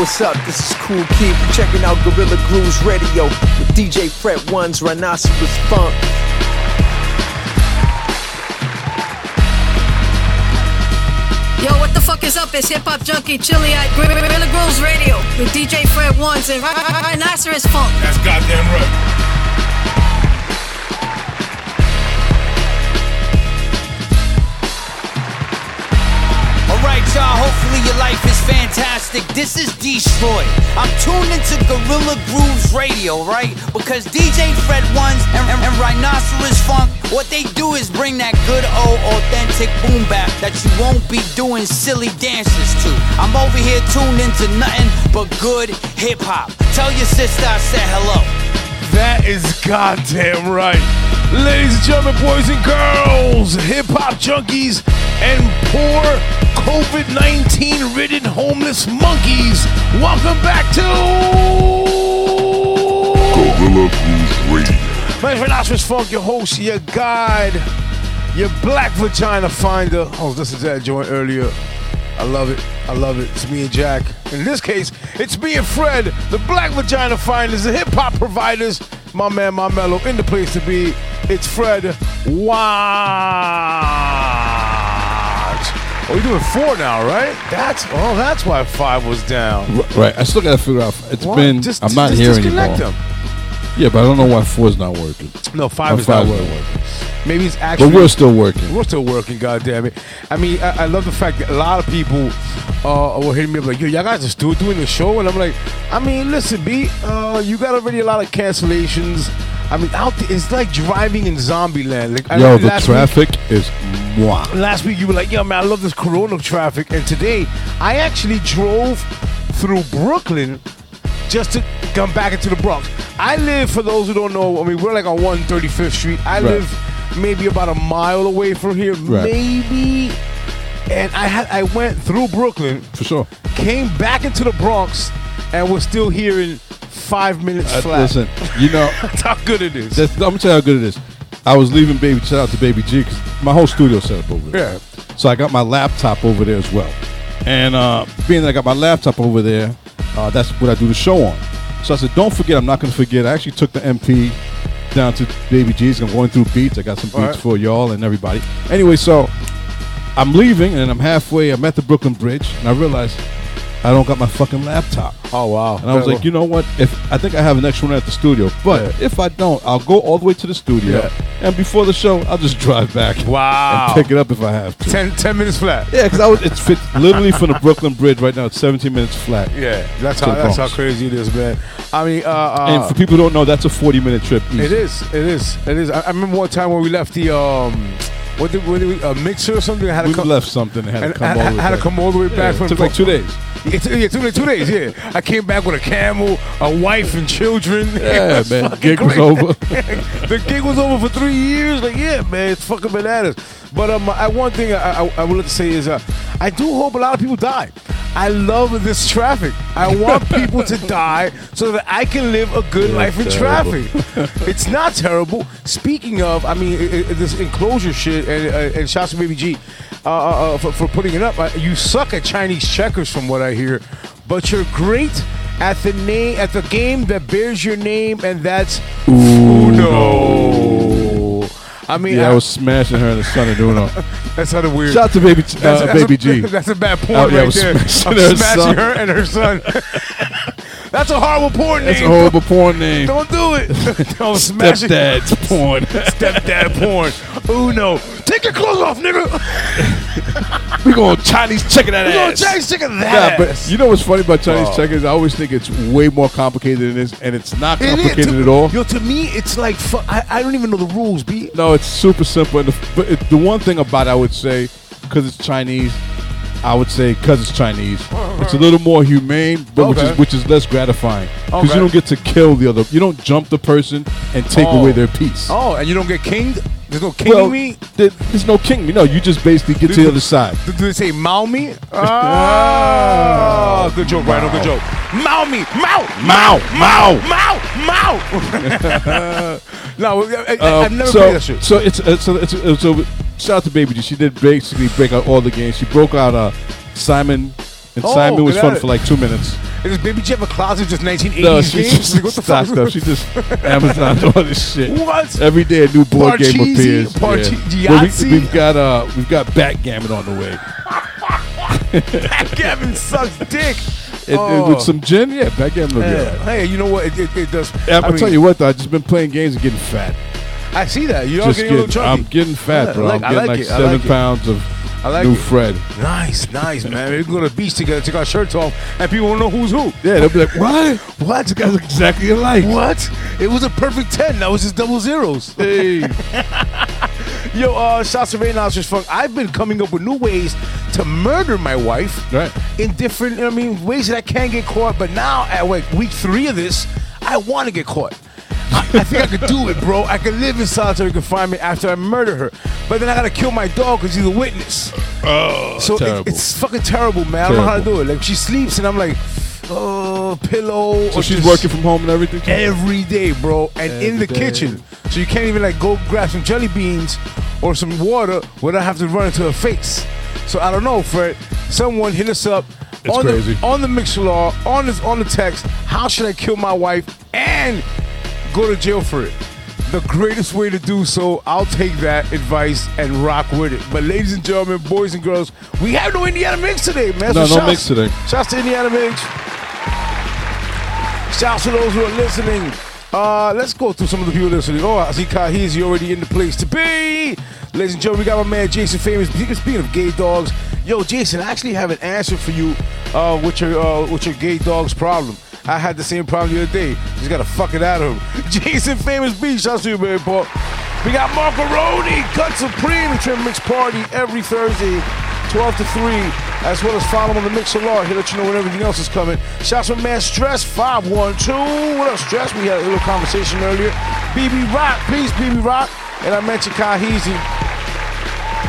what's up? This is Kool Keith. You're checking out Guerrilla Grooves Radio with DJ Fred Ones Rhinoceros Funk. Yo, what the fuck is up? It's Hip Hop Junkie Chili at Guerrilla Grooves Radio with DJ Fred Ones and Rhinoceros Funk. That's goddamn right. Life is fantastic. This is Destroy. I'm tuned into Guerrilla Grooves Radio, right? Because DJ Fred Ones and, and, and Rhinoceros Funk, what they do is bring that good old authentic boom bap that you won't be doing silly dances to. I'm over here tuned into nothing but good hip hop. Tell your sister I said hello. That is goddamn right. Ladies and gentlemen, boys and girls, hip hop junkies, and poor COVID 19 ridden homeless monkeys, welcome back to Guerrilla Grooves Radio. My Rhinoceros Funk, your host, your guide, your black vagina finder. I was listening to that joint earlier. I love it. I love it. It's me and Jack. In this case, it's me and Fred, the black vagina finders, the hip hop providers. My man, my mellow, in the place to be. It's Fred Watch. Oh, you're doing four now, right? That's oh, that's why five was down. Right. I still got to figure out. It's What? been. Just- I'm not just hearing disconnect anymore. them. Yeah, but I don't know why four's not working. No, five My is not five's working. working. Maybe it's actually. But we're still working. We're still working, goddamn it. I mean, I, I love the fact that a lot of people uh, were hitting me up like, "Yo, y'all guys are still doing the show," and I'm like, I mean, listen, B, uh, you got already a lot of cancellations. I mean, out there, it's like driving in zombie land. Like, Yo, the last week- traffic is moi. Last week you were like, "Yo, man, I love this Corona traffic," and today I actually drove through Brooklyn just to come back into the Bronx. I live, for those who don't know, I mean, we're like on 135th Street. I Right. live maybe about a mile away from here, Right. maybe. And I had I went through Brooklyn, For sure. came back into the Bronx, and was still here in five minutes Uh, flat. listen, you know, That's how good it is. I'm gonna tell you how good it is. I was leaving Baby. Shout out to Baby G because my whole studio set up over there. Yeah. So I got my laptop over there as well. And uh, being that I got my laptop over there, uh, that's what I do the show on. So I said, don't forget, I'm not going to forget. I actually took the MP down to Baby G's. I'm going through beats. I got some beats right. for y'all and everybody. Anyway, so I'm leaving and I'm halfway. I'm at the Brooklyn Bridge and I realized I don't got my fucking laptop. oh wow! And I was like, you know what? If I think I have an extra one at the studio, but if I don't, I'll go all the way to the studio, Yeah. and before the show, I'll just drive back wow, and pick it up if I have to. 10, 10 minutes flat. Yeah, because I was it's fit literally from the Brooklyn Bridge right now. It's 17 minutes flat. Yeah, that's To how the that's how Bronx. crazy it is, man. I mean, uh, uh, And for people who don't know, that's a 40 minute trip. Easy. it is, it is, it is. I, I remember one time when we left the um, what did, what did we, a mixer or something? I had We to come, left something had and to come I, all the way had to back. come all the way back Yeah, from it took like two days. It took, yeah, two, two days. Yeah, I came back with a camel, a wife, and children. Yeah, man. Gig was over. the gig was over for three years. Like, yeah, man, it's fucking bananas. But um, I, one thing I, I, I would like to say is, uh, I do hope a lot of people die. I love this traffic. I want people to die so that I can live a good life in terrible. traffic. it's not terrible. Speaking of, I mean, i i this enclosure shit, and, uh, and shouts to Baby G uh, uh, uh, for, for putting it up. Uh, you suck at Chinese checkers, from what I hear, but you're great at the name at the game that bears your name, and that's Uno. I mean, Yeah, I- I was smashing her in the sun of Uno. that sounded weird. Shout out to Baby, That's- uh, that's Baby a, G. That's a bad point Oh, yeah, I right was there. smashing I'm her smashing son. her and her son. that's a horrible porn name. That's a horrible porn name. Don't do it. Don't smash it. Stepdad's porn. Stepdad porn. Uno. Take your clothes off, nigga. we going Chinese checking that We ass. Chinese chicken Yeah, that. but you know what's funny about Chinese Oh. checkers? I always think it's way more complicated than it is, and it's not It is. complicated To- at all. Yo, to me, it's like fu- I, I don't even know the rules, B. No, it's super simple. And the, but it, the one thing about it, I would say, because it's Chinese, I would say because it's Chinese, it's a little more humane, but which is which is less gratifying because Okay. you don't get to kill the other. You don't jump the person and take Oh. away their piece. Oh, and you don't get kinged? There's no king well, me? there- there's no king. You know, you just basically get to the other side. Do they say Mao me? Ah, good joke, Rhino. Good joke. Mao me, Mao, Mao, Mao. Mao, Mao. no, I, Uh, have never so, played that shit. So it's uh, so it's uh, so shout out to Baby G. She did basically break out all the games. She broke out uh, Simon And Oh, Simon was fun it. for like two minutes. Does Baby G have a closet just 1980s No, she games? just Like, what the fuck? stocked up. She just Amazon all this shit. What? Every day a new board game Parcheesi? appears. Parche- Well, Yahtzee? we, have got uh, we've got backgammon on the way. Kevin sucks dick. It, it- Oh. with some gin, yeah, backgammon will be Yeah. all right. Hey, you know what? It, it, it does. I I'll mean, tell you what, though, I've just been playing games and getting fat. I see that. You are getting a little chunky. I'm getting fat, Yeah, bro. Like- I'm I getting like like, seven pounds of I like new it. Fred. Nice, nice, man. We can go to the beach together, take our shirts off, and people will know who's who. Yeah, they'll be like, what? What? You guys exactly alike. What? It was a perfect 10. That was just double zeros. Hey. Yo, uh, shouts to Rhinoceros Funk. I've been coming up with new ways to murder my wife Right. in different, you know I mean, ways that I can get caught. But now, at like week three of this, I want to get caught. I, I think I could do it, bro. I could live in solitary confinement after I murder her. But then I gotta kill my dog because he's a witness. Oh, So it- terrible. it's fucking terrible, man. I don't know how to do it. Like she sleeps and I'm like, oh, pillow. so or she's just- working from home and everything? every day, bro, and in the Every day. kitchen. So you can't even like go grab some jelly beans or some water without having to run into her face. So I don't know, Fred. Someone hit us up It's on crazy. the on the Mixlr, on this on the text. How should I kill my wife and go to jail for it? The greatest way to do so, I'll take that advice and rock with it. But ladies and gentlemen, boys and girls, we have no Indiana Mix today, man. No, so no shouts- mix today. Shouts to Indiana Mix. Shouts to those who are listening. Uh, let's go through some of the people listening. Oh, I see Kahizi already in the place to be. Ladies and gentlemen, we got my man Jason Famous. Speaking of gay dogs, yo, Jason, I actually have an answer for you uh, with your uh, with your gay dog's problem. I had the same problem the other day. Just gotta fuck it out of him. Jason Famous B, shouts to you, man, Paul. We got Marcaroni, Cut Supreme, Trim Mix Party every Thursday. 12 to 3, as well as follow on the Mixlr. He'll let you know when everything else is coming. Shouts from Man Stress 512. What up, Stress? We had a little conversation earlier. BB Rock, peace, BB Rock. And I mentioned Kahizi,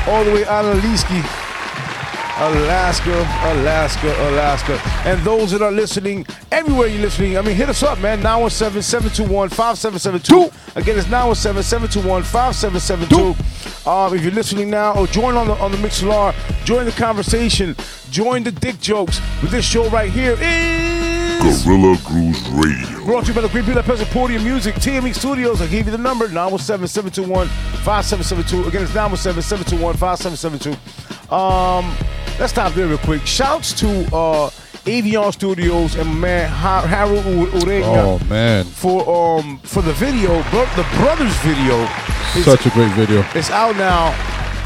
all the way out of Leesky. Alaska, Alaska, Alaska. And those that are listening, everywhere you're listening, I mean, hit us up, man. 917 721 5772. Again, it's 917 721 5772. Um, if you're listening now, or join on the on the Mixlr, join the conversation, join the dick jokes. with this show right here is. Guerrilla Grooves Radio. Brought to you by the Great People at Peasant Podium Music, TME Studios. I gave you the number, 917 721 5772. Again, it's 917 721 5772. Um, let's stop there real quick. Shouts to uh, Avion Studios and man Ha- Harold Ureña Oh, man. for um for the video, bro- the brothers video. It's- Such a great video. it's out now.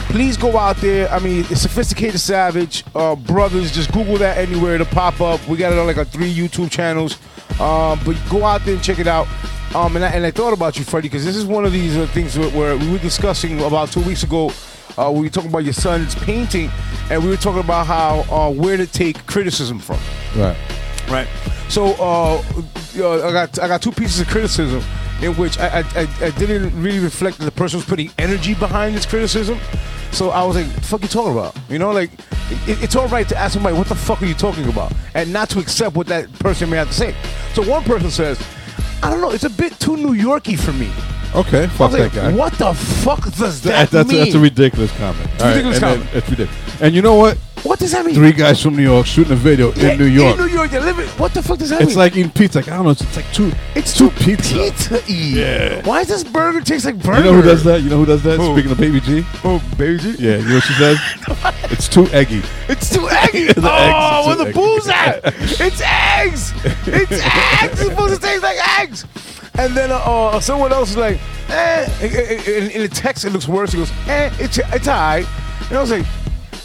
Please go out there. I mean, it's sophisticated savage uh, brothers. Just Google that anywhere to pop up. We got it on like our three YouTube channels. Um, but go out there and check it out. Um, and I, and I thought about you, Freddie, because this is one of these uh, things where, where we were discussing about two weeks ago. Uh, we were talking about your son's painting, and we were talking about how uh, where to take criticism from. Right. Right. So uh, uh, I got I got two pieces of criticism in which I, I, I, I didn't really reflect that the person was putting energy behind this criticism. So I was like, "The fuck you talking about?" You know, like it, it's all right to ask somebody, "What the fuck are you talking about?" and not to accept what that person may have to say. So one person says, "I don't know, it's a bit too New Yorky for me." Okay, fuck was like, that guy. What the fuck does that, That- that's, mean? a, that's a ridiculous comment. All ridiculous then- comment. It's ridiculous. And you know what? What does that mean? Three guys from New York shooting a video Yeah, in New York. In New York, they live it. What the fuck does that mean? It's like in pizza. Like, I don't know. It's, it's like two. It's two too pizza. pizza Yeah. Why does this burger taste like burger? You know who does that? You know who does that? Who? Speaking of Baby G. Oh, baby G? Yeah, you know what she says? it's too eggy. It's too eggy. The oh, where it's the booze at? It's eggs. It's eggs. It's supposed to taste like eggs. And then uh, uh, someone else is like, eh. In, in- in the text, it looks worse. He goes, eh, it's, it's all right. And I was like,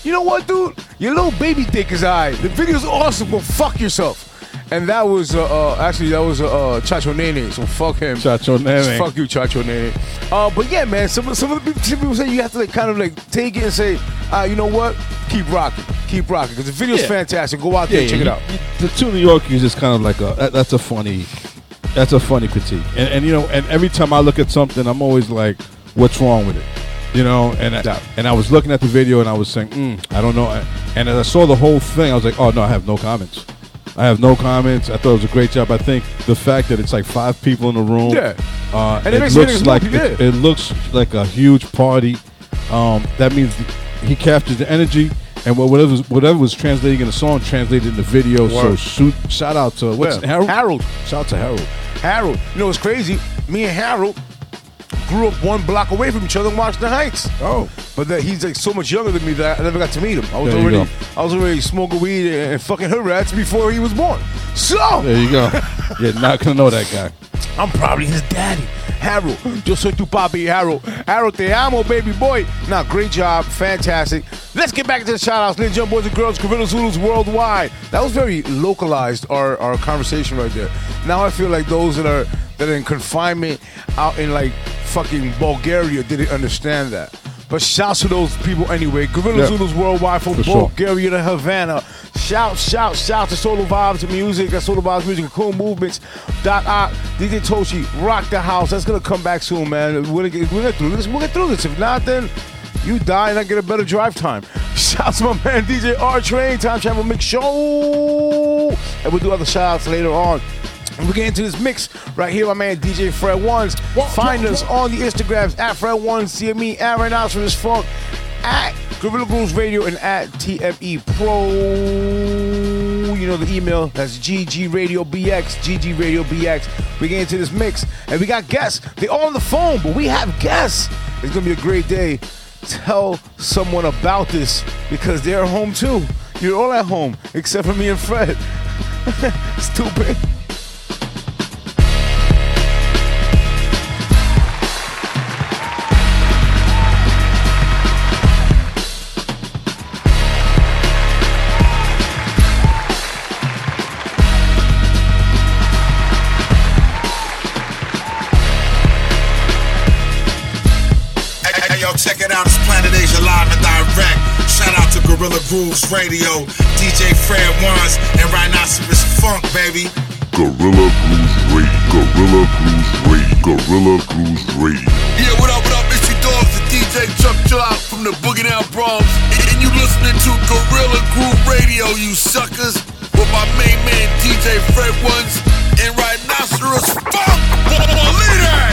you know what, dude? Your little baby dick is all right. The video's awesome, but fuck yourself. And that was, uh, uh, actually, that was uh, uh, Chacho Nene, so fuck him. Chacho Nene. Fuck you, Chacho Nene. Uh, but yeah, man, some, some of the people, some people say you have to like kind of like take it and say, uh, you know what? Keep rocking. Keep rocking. Because the video's Yeah. fantastic. Go out there and check it you- out. you- the two New Yorkers is kind of like a that, that's a funny that's a funny critique. And, and you know, and every time I look at something, I'm always like, what's wrong with it? You know, and I, and I was looking at the video and I was saying, mm, I don't know. And as I saw the whole thing, I was like, oh no, I have no comments. I have no comments. I thought it was a great job. I think the fact that it's like five people in the room, Yeah. uh, And it it, looks like it, it looks like a huge party. Um, that means he captures the energy, And whatever was, whatever was translating in the song translated in the video. So shoot, shout out to what's Yeah. Harold? Harold. Shout out to Harold. Harold. You know it's crazy? Me and Harold grew up one block away from each other in Washington Heights. Oh. But that he's like so much younger than me that I never got to meet him. I was There already. I was already smoking weed and, fucking hood rats before he was born. So There you go. You're not gonna know that guy. I'm probably his daddy. Harold, yo soy tu papi, Harold. Harold, te amo, baby boy. Now, great job, fantastic. Let's get back to the shout outs. Ladies and gentlemen, boys and girls, Gorilla Zulus worldwide. That was very localized, our, our conversation right there. Now I feel like those that are that are in confinement out in like fucking Bulgaria didn't understand that. But shouts to those people anyway. Gorilla Yeah. Zulus worldwide from For sure. Bulgaria to Havana. Shout, shout, shout to Solo Vibes Music. That's Solo Vibes Music. Cool Movements. Dot Art. DJ Toshi. Rock the house. That's gonna come back soon, man. We're gonna get, we're gonna through this. We'll get through this. If not, then you die and I get a better drive time. Shout to my man DJ R Train. Time Travel Mix Show. And we'll do other shout outs later on. And we get into this mix right here, my man DJ Fred Ones. Find us on the Instagrams at Fred Ones, CME, Rhinoceros Funk, at Guerrilla Grooves Radio, and at TFE Pro. You know the email. That's GG Radio BX, GG Radio BX. We get into this mix, and we got guests. They all on the phone, but we have guests. It's gonna be a great day. Tell someone about this because they're home too. You're all at home except for me and Fred. Stupid. Guerrilla Grooves Radio, DJ Fred Ones, and Rhinoceros Funk, baby. Guerrilla Grooves Radio. Guerrilla Grooves Radio. Guerrilla Grooves Radio. Yeah, what up, what up? It's your dogs, the DJ Chuck Chop from the Boogie Down Bronx. And, and you listening to Guerrilla Groove Radio, you suckers. With my main man, DJ Fred Ones, and Rhinoceros Funk. Believe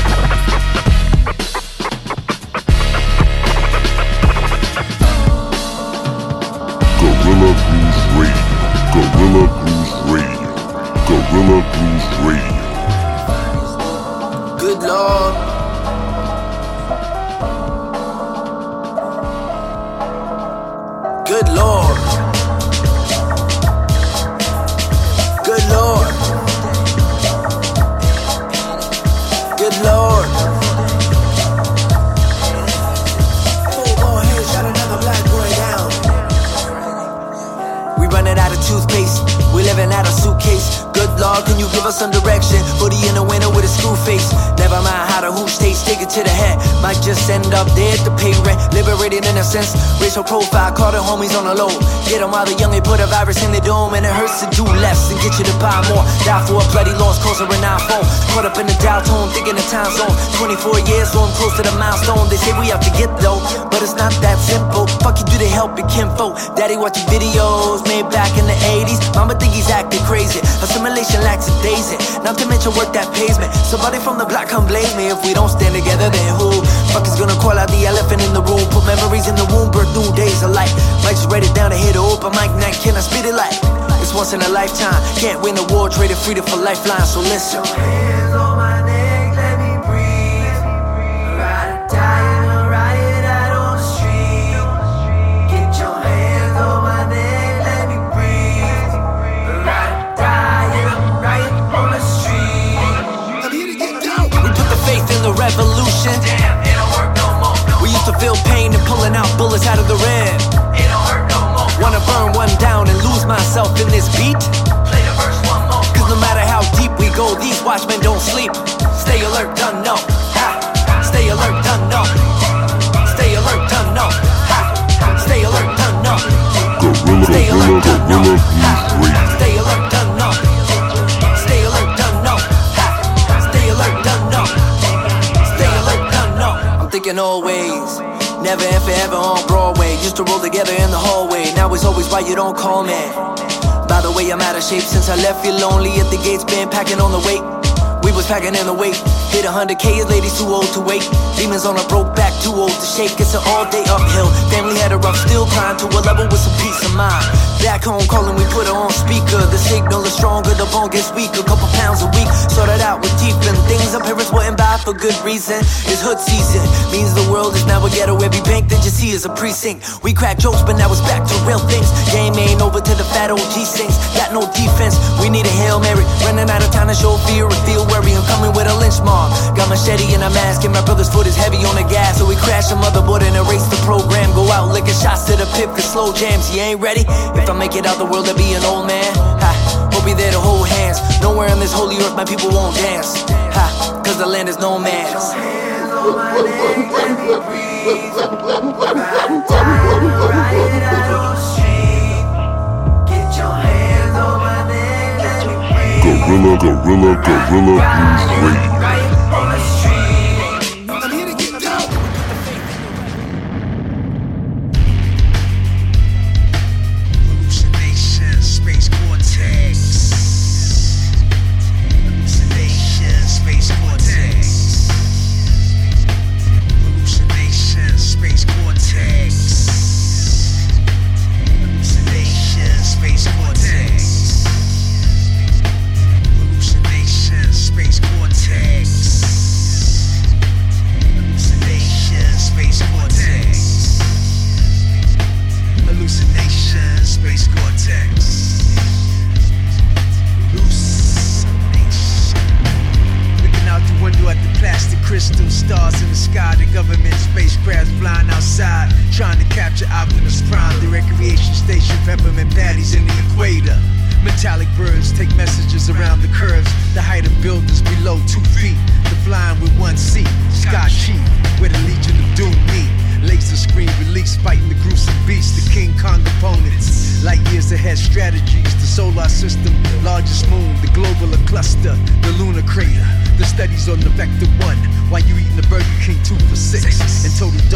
some direction? Hoodie in the winter with a screw face. Never mind how the hooch tastes, take it to the head. Might just end up dead to pay rent. Liberated in a sense. Racial profile, call the homies on the low. Get them while the young, they put a virus in their dome. And it hurts to do less and get you to buy more. Die for a bloody loss, cause closer an iPhone. Caught up in the dial tone, thinking the time zone. 24 years, so I'm close to the milestone. They say we have to get though, but it's not that simple. Fuck you, do they help your kinfolk? Daddy watching videos made back in the 80s. Mama think he's acting crazy. Assimilation lacks a daisy. Not to mention work that pays me. Somebody from the block come blame me. If we don't stand together, then who? Fuck is gonna call out the elephant in the room. Put memories in the womb, birth new days of life. Might just it down and hit it open mic neck. Can I spit it like? It's once in a lifetime. Can't win the war, trade it freedom for lifeline. So listen. Out of the rim. It don't hurt no more. Wanna burn one down and lose myself in this beat? Play the verse one more. Cause no matter how deep we go, these watchmen don't sleep. Stay alert, done no. Ha. Stay alert, done no. Stay alert, done no. Ha. Stay alert, done no. Gorilla, Stay Gorilla, alert, done no. Gorilla Radio. Stay alert, done no. Stay alert, done no. Ha. Stay alert, done no. Stay alert, done no. I'm thinking always. Never and forever on Broadway. Used to roll together in the hallway. Now it's always why you don't call me. By the way, I'm out of shape since I left you lonely at the gates, been packing on the weight. We was packing in the weight. Hit hundred K, ladies too old to wait. Demons on a broke back, too old to shake. It's an all day uphill. Family had a rough, still climb to a level with some peace of mind. Back home calling, we put her on speaker. The signal is stronger, the bone gets weaker. Couple pounds a week, sorted out with teeth and things our parents wouldn't buy for good reason. It's hood season, means the world is now a ghetto. Every bank that you see is a precinct. We crack jokes, but now it's back to real things. Game ain't over to the fat old OG sings. Got no defense, we need a Hail Mary. Running out of time to show fear and feel worry. I'm coming with a lynch mob. Got machete and a mask, and my brother's foot is heavy on the gas. So we crash the motherboard and erase the program. Go out licking shots to the pip for slow jams. He ain't ready. If I make it out the world, I'll be an old man. Ha, we'll be there to hold hands. Nowhere on this holy earth, my people won't dance. Ha, cause the land is no man's. Gorilla, Gorilla, Guerrilla Grooves Radio.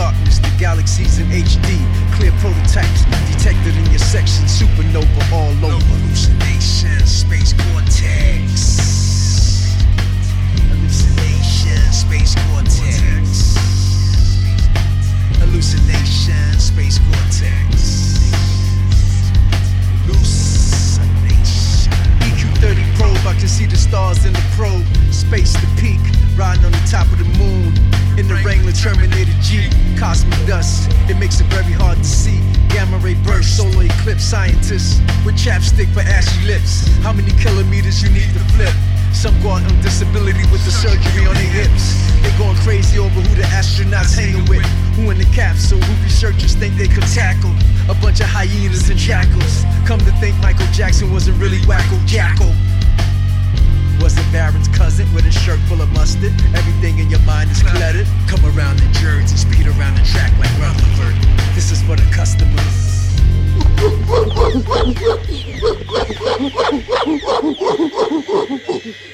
Darkness, the galaxies in HD, clear prototypes detected in your section, supernova How many kilometers you need to flip? Some go out on disability with the surgery on their hips. They going crazy over who the astronauts hanging with. Who in the capsule, who researchers think they could tackle. A bunch of hyenas and jackals. Come to think Michael Jackson wasn't really wacko jackal. Was it Baron's cousin with a shirt full of mustard? Everything in your mind is cluttered. Come around in Jersey, speed around the track like Rutherford. This is for the customers. Yo,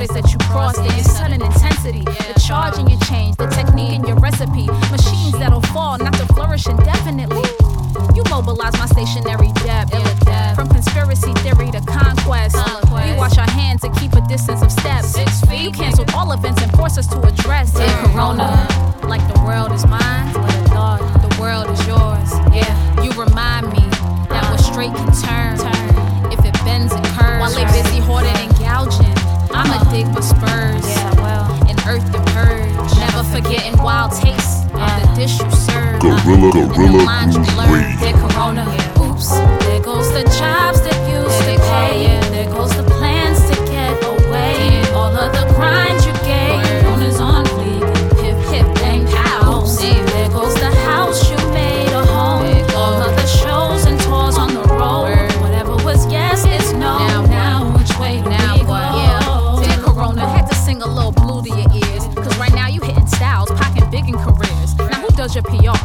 borders that you crossed and your sudden intensity, the charge in your change, the technique in your recipe, machines that'll fall not to flourish indefinitely. You mobilize my stationary depth, from conspiracy theory to conquest. We wash our hands to keep a distance of steps. You canceled all events and force us to address it. Corona. I'ma dig with spurs. Yeah, well. And earth and purge. Never forgetting wild taste of the dish you serve. Gorilla, uh-huh. gorilla, the lines blurred. Corona. Oops, there goes the child. pay.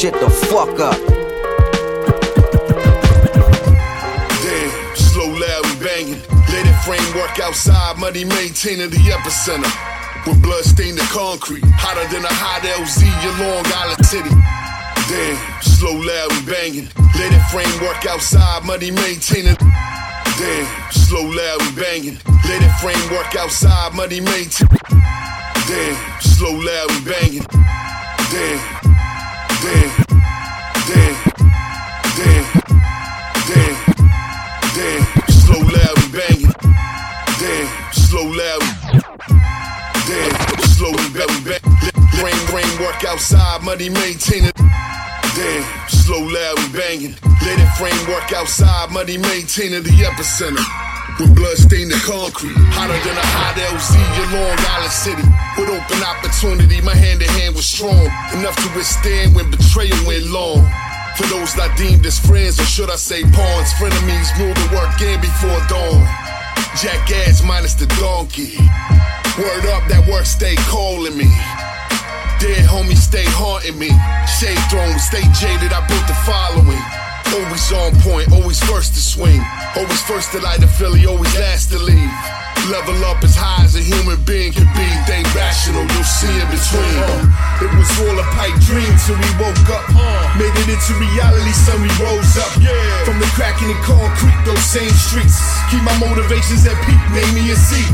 shit the fuck up. Damn, slow loud, we banging. Let it framework outside, money maintaining the epicenter. With blood stained the concrete, hotter than a hot LZ in Long Island City. Damn, slow loud, and banging. Let it framework outside, money maintaining. Damn, slow loud, and banging. Let it framework outside, money maintaining. Damn, slow loud, and banging. Damn, outside, money maintaining. Damn, slow, loud, and banging. Let it frame work outside, money maintaining the epicenter. With blood stained the concrete, hotter than a hot LZ in Long Island City. With open opportunity, my hand to hand was strong, enough to withstand when betrayal went long. For those not deemed as friends, or should I say pawns, frenemies, moving work in before dawn. Jackass minus the donkey. Word up, that work stay calling me. Dead homies stay haunting me. Shade thrown, stay jaded, I built the following. Always on point, always first to swing. Always first to light a Philly, always last to leave. Level up as high as a human being can be. They rational, you'll see in between. Uh, it was all a pipe dream till we woke up. Uh. Made it into reality, son, we rose up. From the cracking in concrete, those same streets. Keep my motivations at peak, name me a seat.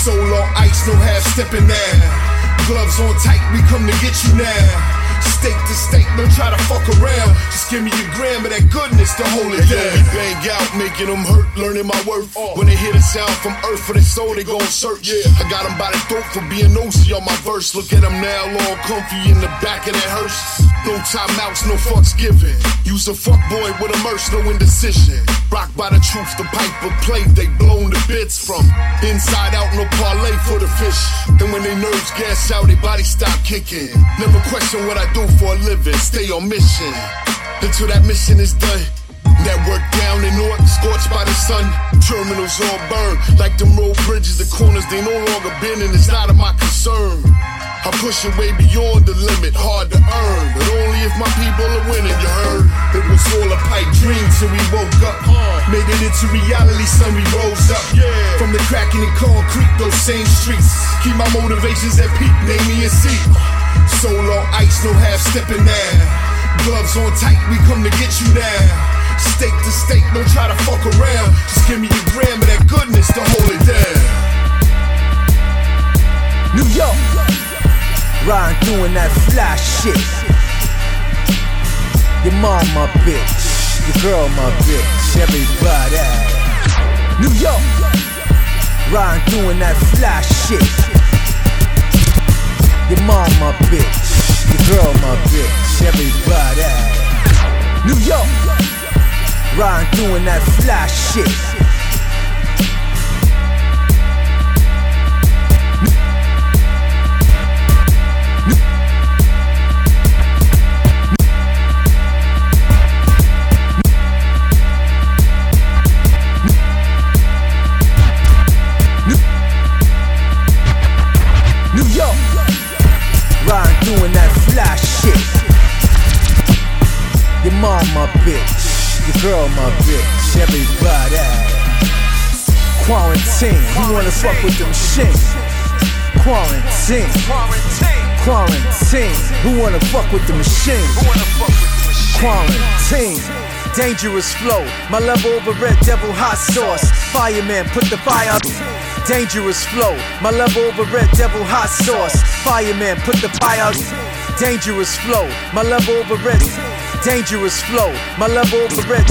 Soul on ice, no half stepping now. Gloves on tight, we come to get you now. State to state, don't try to fuck around. Just give me your gram of that goodness to hold it down. We bang out, making them hurt, learning my worth. Uh. When they hear the sound from earth for their soul, they gon' search. Yeah, I got them by the throat for being nosy on my verse. Look at them now, all comfy in the back of that hearse. No timeouts, no fucks given. Use a fuck boy with no indecision. Rock by the truth, the pipe of plate, they blown the bits from. Inside out, no parlay for the fish. And when they nerves gas out, their body stop kicking. Never question what I do for a living, stay on mission. Until that mission is done. Network down in north, scorched by the sun. Terminals all burned, like them road bridges. The corners they no longer been, and it's not of my concern. I'm pushing way beyond the limit, hard to earn. But only if my people are winning, you heard? It was all a pipe dream till we woke up. Made it into reality, son, we rose up. From the cracking in concrete, those same streets. Keep my motivations at peak, name me a seat. Soul on ice, no half stepping now. Gloves on tight, we come to get you now. State to state, don't try to fuck around. Just give me a gram of that goodness to hold it down. New York, riding doing that fly shit. Your mom my bitch, your girl my bitch, everybody. New York, riding doing that fly shit. Your mom my bitch, your girl my bitch, everybody. New York, riding doing that fly shit. Your mom my bitch, your girl my bitch, everybody. Quarantine, who wanna fuck with them shit? Quarantine, quarantine, who wanna fuck with the machine? Quarantine. Dangerous flow, my level over red devil hot sauce. Fireman, put the fire out. Dangerous flow, my level over red devil hot sauce. Fireman, put the fire out. Dangerous flow, my level over red. Dangerous flow, my level over red.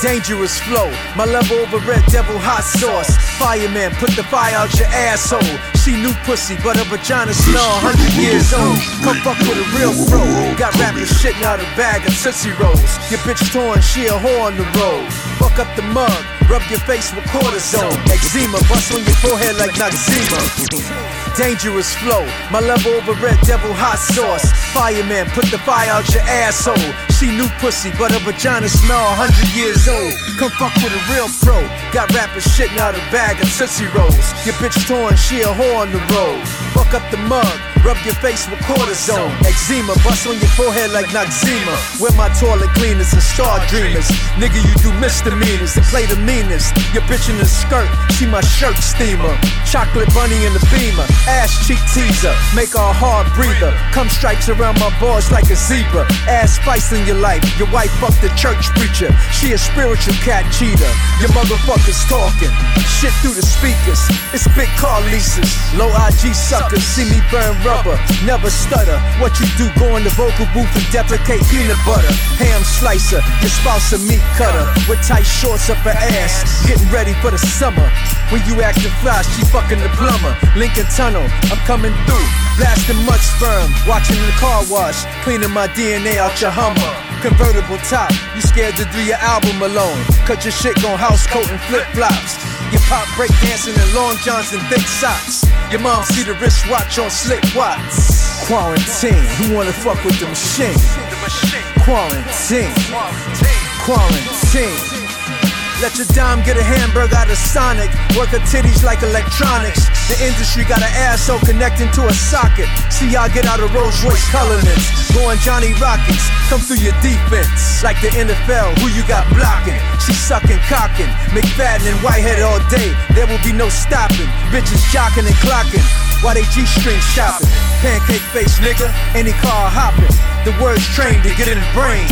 Dangerous flow, my level over red devil hot sauce. Fireman, put the fire out your asshole. She new pussy, but her vagina smell 100 years old. Come fuck with a real pro. Got rappers shitting out a bag of Tootsie Rolls. Your bitch torn, she a whore on the road. Fuck up the mug, rub your face with cortisone. Eczema, bust on your forehead like Noxzema. Dangerous flow, my level over red devil hot sauce. Fireman, put the fire out your asshole. She new pussy, but her vagina smell 100 years old. Come fuck with a real pro. Got rappers shitting out a bag of Tootsie Rolls. Your bitch torn, she a whore on the road. Fuck up the mug, rub your face with cortisone. Eczema, bust on your forehead like Noxzema. Where my toilet cleaners and star dreamers. Nigga, you do misdemeanors and play the meanest. Your bitch in the skirt, she my shirt steamer. Chocolate bunny in the beamer, ass cheek teaser. Make her a hard breather. Come stripes around my balls like a zebra. Ass spice in your life. Your wife fucked the church preacher. She a spiritual cat cheater. Your motherfuckers talking. Shit through the speakers. It's big car leases. Low IG suckers. See me burn rubber, never stutter. What you do, go in the vocal booth and deprecate peanut butter. Ham slicer, your spouse a meat cutter. With tight shorts up her ass, getting ready for the summer. When you acting fly, she fucking the plumber. Lincoln Tunnel, I'm coming through. Blasting much sperm, watching the car wash, cleaning my DNA out your Hummer. Convertible top, you scared to do your album alone. Cut your shit gon' house coat and flip flops. Your pop break dancing in long johns and thick socks. Your mom see the wristwatch on slick watts. Quarantine, who wanna fuck with the machine? Quarantine, quarantine. Let your dime get a hamburger out of Sonic. Work her titties like electronics. The industry got an asshole connecting to a socket. See y'all get out of Rolls Royce colorless. Going Johnny Rockets. Come through your defense. Like the NFL, who you got blocking? She sucking, cocking. McFadden and Whitehead all day. There will be no stopping. Bitches jocking and clocking. While they G-string shopping. Pancake face nigga. Any car hopping. The words trained to get in the brain.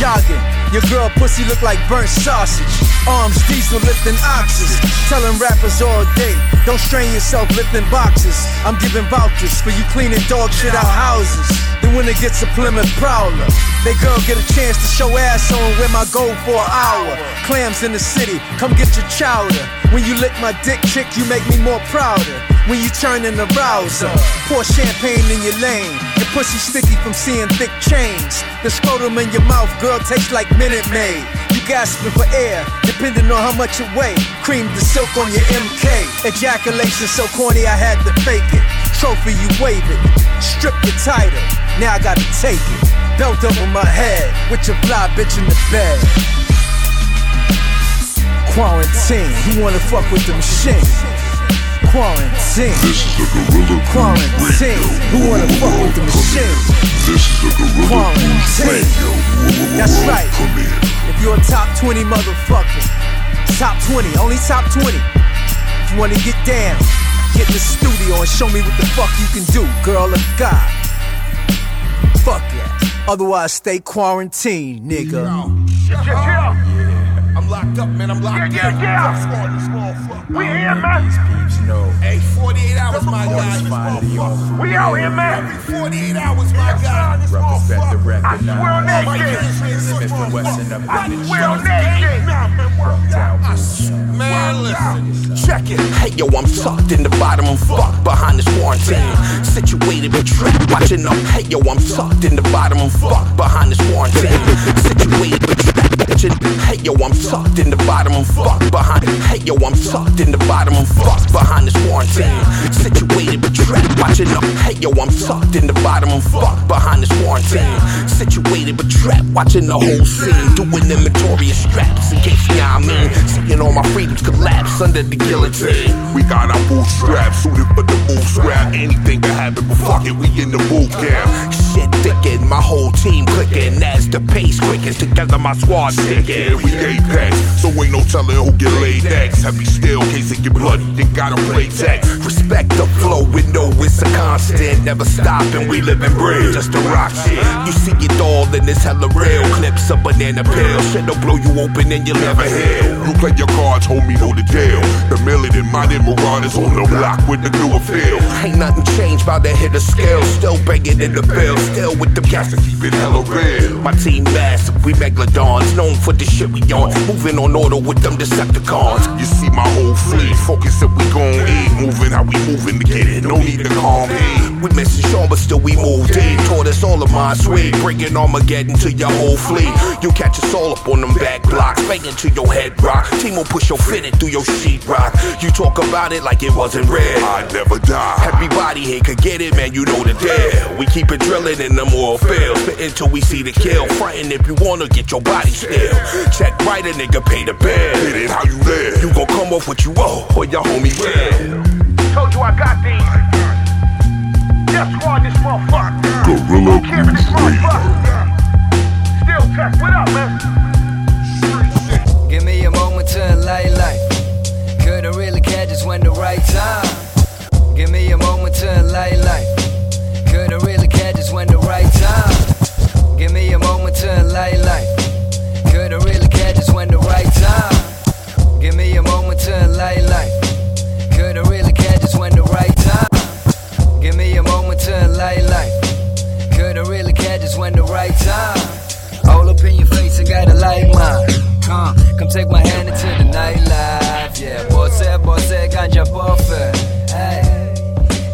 Jogging. Your girl pussy look like burnt sausage. Arms diesel lifting oxes. Telling rappers all day, don't strain yourself lifting boxes. I'm giving vouchers for you cleaning dog shit out houses. The it gets a Plymouth Prowler. They girl get a chance to show ass on where my gold for an hour. Clams in the city, come get your chowder. When you lick my dick, chick, you make me more prouder. When you turn in the browser, pour champagne in your lane. Your pussy sticky from seeing thick chains. The scrotum in your mouth, girl, tastes like Minute Maid. You gasping for air, depending on how much you weigh. Cream the silk on your MK. Ejaculation so corny, I had to fake it. Trophy, you wave it. Strip the title, now I gotta take it. Belt over my head, with your fly bitch in the bed. Quarantine, who wanna fuck with the machine? Quarantine. This is the Gorilla Quarantine. Who wanna fuck with the machine? This is the Gorilla Quarantine. That's right. If you're a top 20 motherfucker, top 20, only top 20. If you wanna get down, get in the studio and show me what the fuck you can do, girl or God. Fuck yeah. Otherwise, stay quarantined, nigga. I'm locked up, man. I'm locked Yeah, up. yeah, small. We here, man. Hey, 48 hours, my guy. We out here, man. Every 48 hours, my guy. Represent the motherfucker. I swear on that shit. Henry, Smith and Wesson motherfucker. up the swear on that shit. Man, listen. Check it. Hey yo, I'm tucked in the bottom, I'm fucked behind this quarantine. Situated with trap, watching up. Hey yo, I'm tucked in the bottom, I'm fucked behind this quarantine. Situated with trap, watching. Hey yo, I'm sucked in the bottom, I'm fucked behind. Hey yo, I'm sucked in the bottom, I'm fucked behind this quarantine. Situated but trapped watching up. Hey yo, I'm tucked in the bottom, I'm fucked behind this quarantine. Situated with trap, watching the whole scene, doing inventory of straps in case you know I mean. Seeing all my freedoms collapse under the guillotine. We got our bootstraps suited for the boot scrap. Anything can happen, but fuck it, we in the boot camp. Shit thickin', my whole team clicking as the pace quickens. Together, my squad sticking. we apex, so ain't no telling who get laid next. Heavy still, case it get bloody, they gotta play text. Respect the flow, we know it's a constant. Never stopping, we live and breathe. Just to rock shit. You see it all in this hella real. Clips of banana pill. Shit'll blow you open and you'll never heal. You play your cards, homie, know the deal. The million minded marauders on the block with the new appeal. Ain't nothing changed by the hit of scale. Still banging in the bill. Still with the gas to keep it hella real. My team massive, we megalodons. Known for the shit we on. Moving on order with them Decepticons. You see my whole fleet, focus if we gon' eat. Moving how we moving to get it, no need to calm me. We missing Sean, but still we moved in. Taught us all of my sweet. Bringing Armageddon to your whole fleet. You catch us all up on them back blocks. Banging to your head rock. Team will push your fitted through your sheetrock. You talk about it like it wasn't real. I never die. Everybody here could get it, man. You know the deal. We keep it drilling in the oil fields. Spitting till we see the kill. Frontin' if you wanna get your body still. Check right, a nigga pay the bill. Hit it how you live. You gon' come off what you owe, or your homie will. Told you I got these. Just squad this motherfucker. Gorilla Carry this Radio. Still tech, what up, man? Give me a moment to enlighten life when the right time. Give me a moment to enlighten life. Couldn't really catch us when the right time? Give me a moment to enlighten life. Couldn't really catch us when the right time? Give me a moment to enlighten life. Couldn't really catch us when the right time? Give me a moment to enlighten life. Couldn't really catch us when the right time? All up in your face, I got a light mind. Come, come take my hand into the nightlife, yeah. Boy it, ganja buffet. Hey.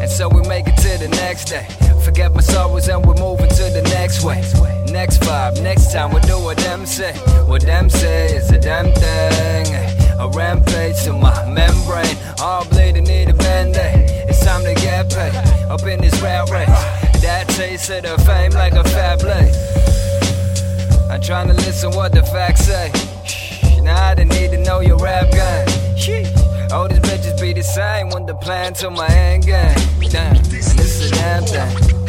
And so we make it to the next day. Forget my sorrows and we're moving to the next way. Next vibe, next time we'll do what them say. What them say is a damn thing. A rampage to my membrane. All bleeding, need a band-aid. It's time to get paid. Up in this rat race. That taste of the fame like a fat blade. I'm trying to listen what the facts say. Now I didn't need to know your rap game. Be the same when the plan to my end game. Damn, and is a damn thing.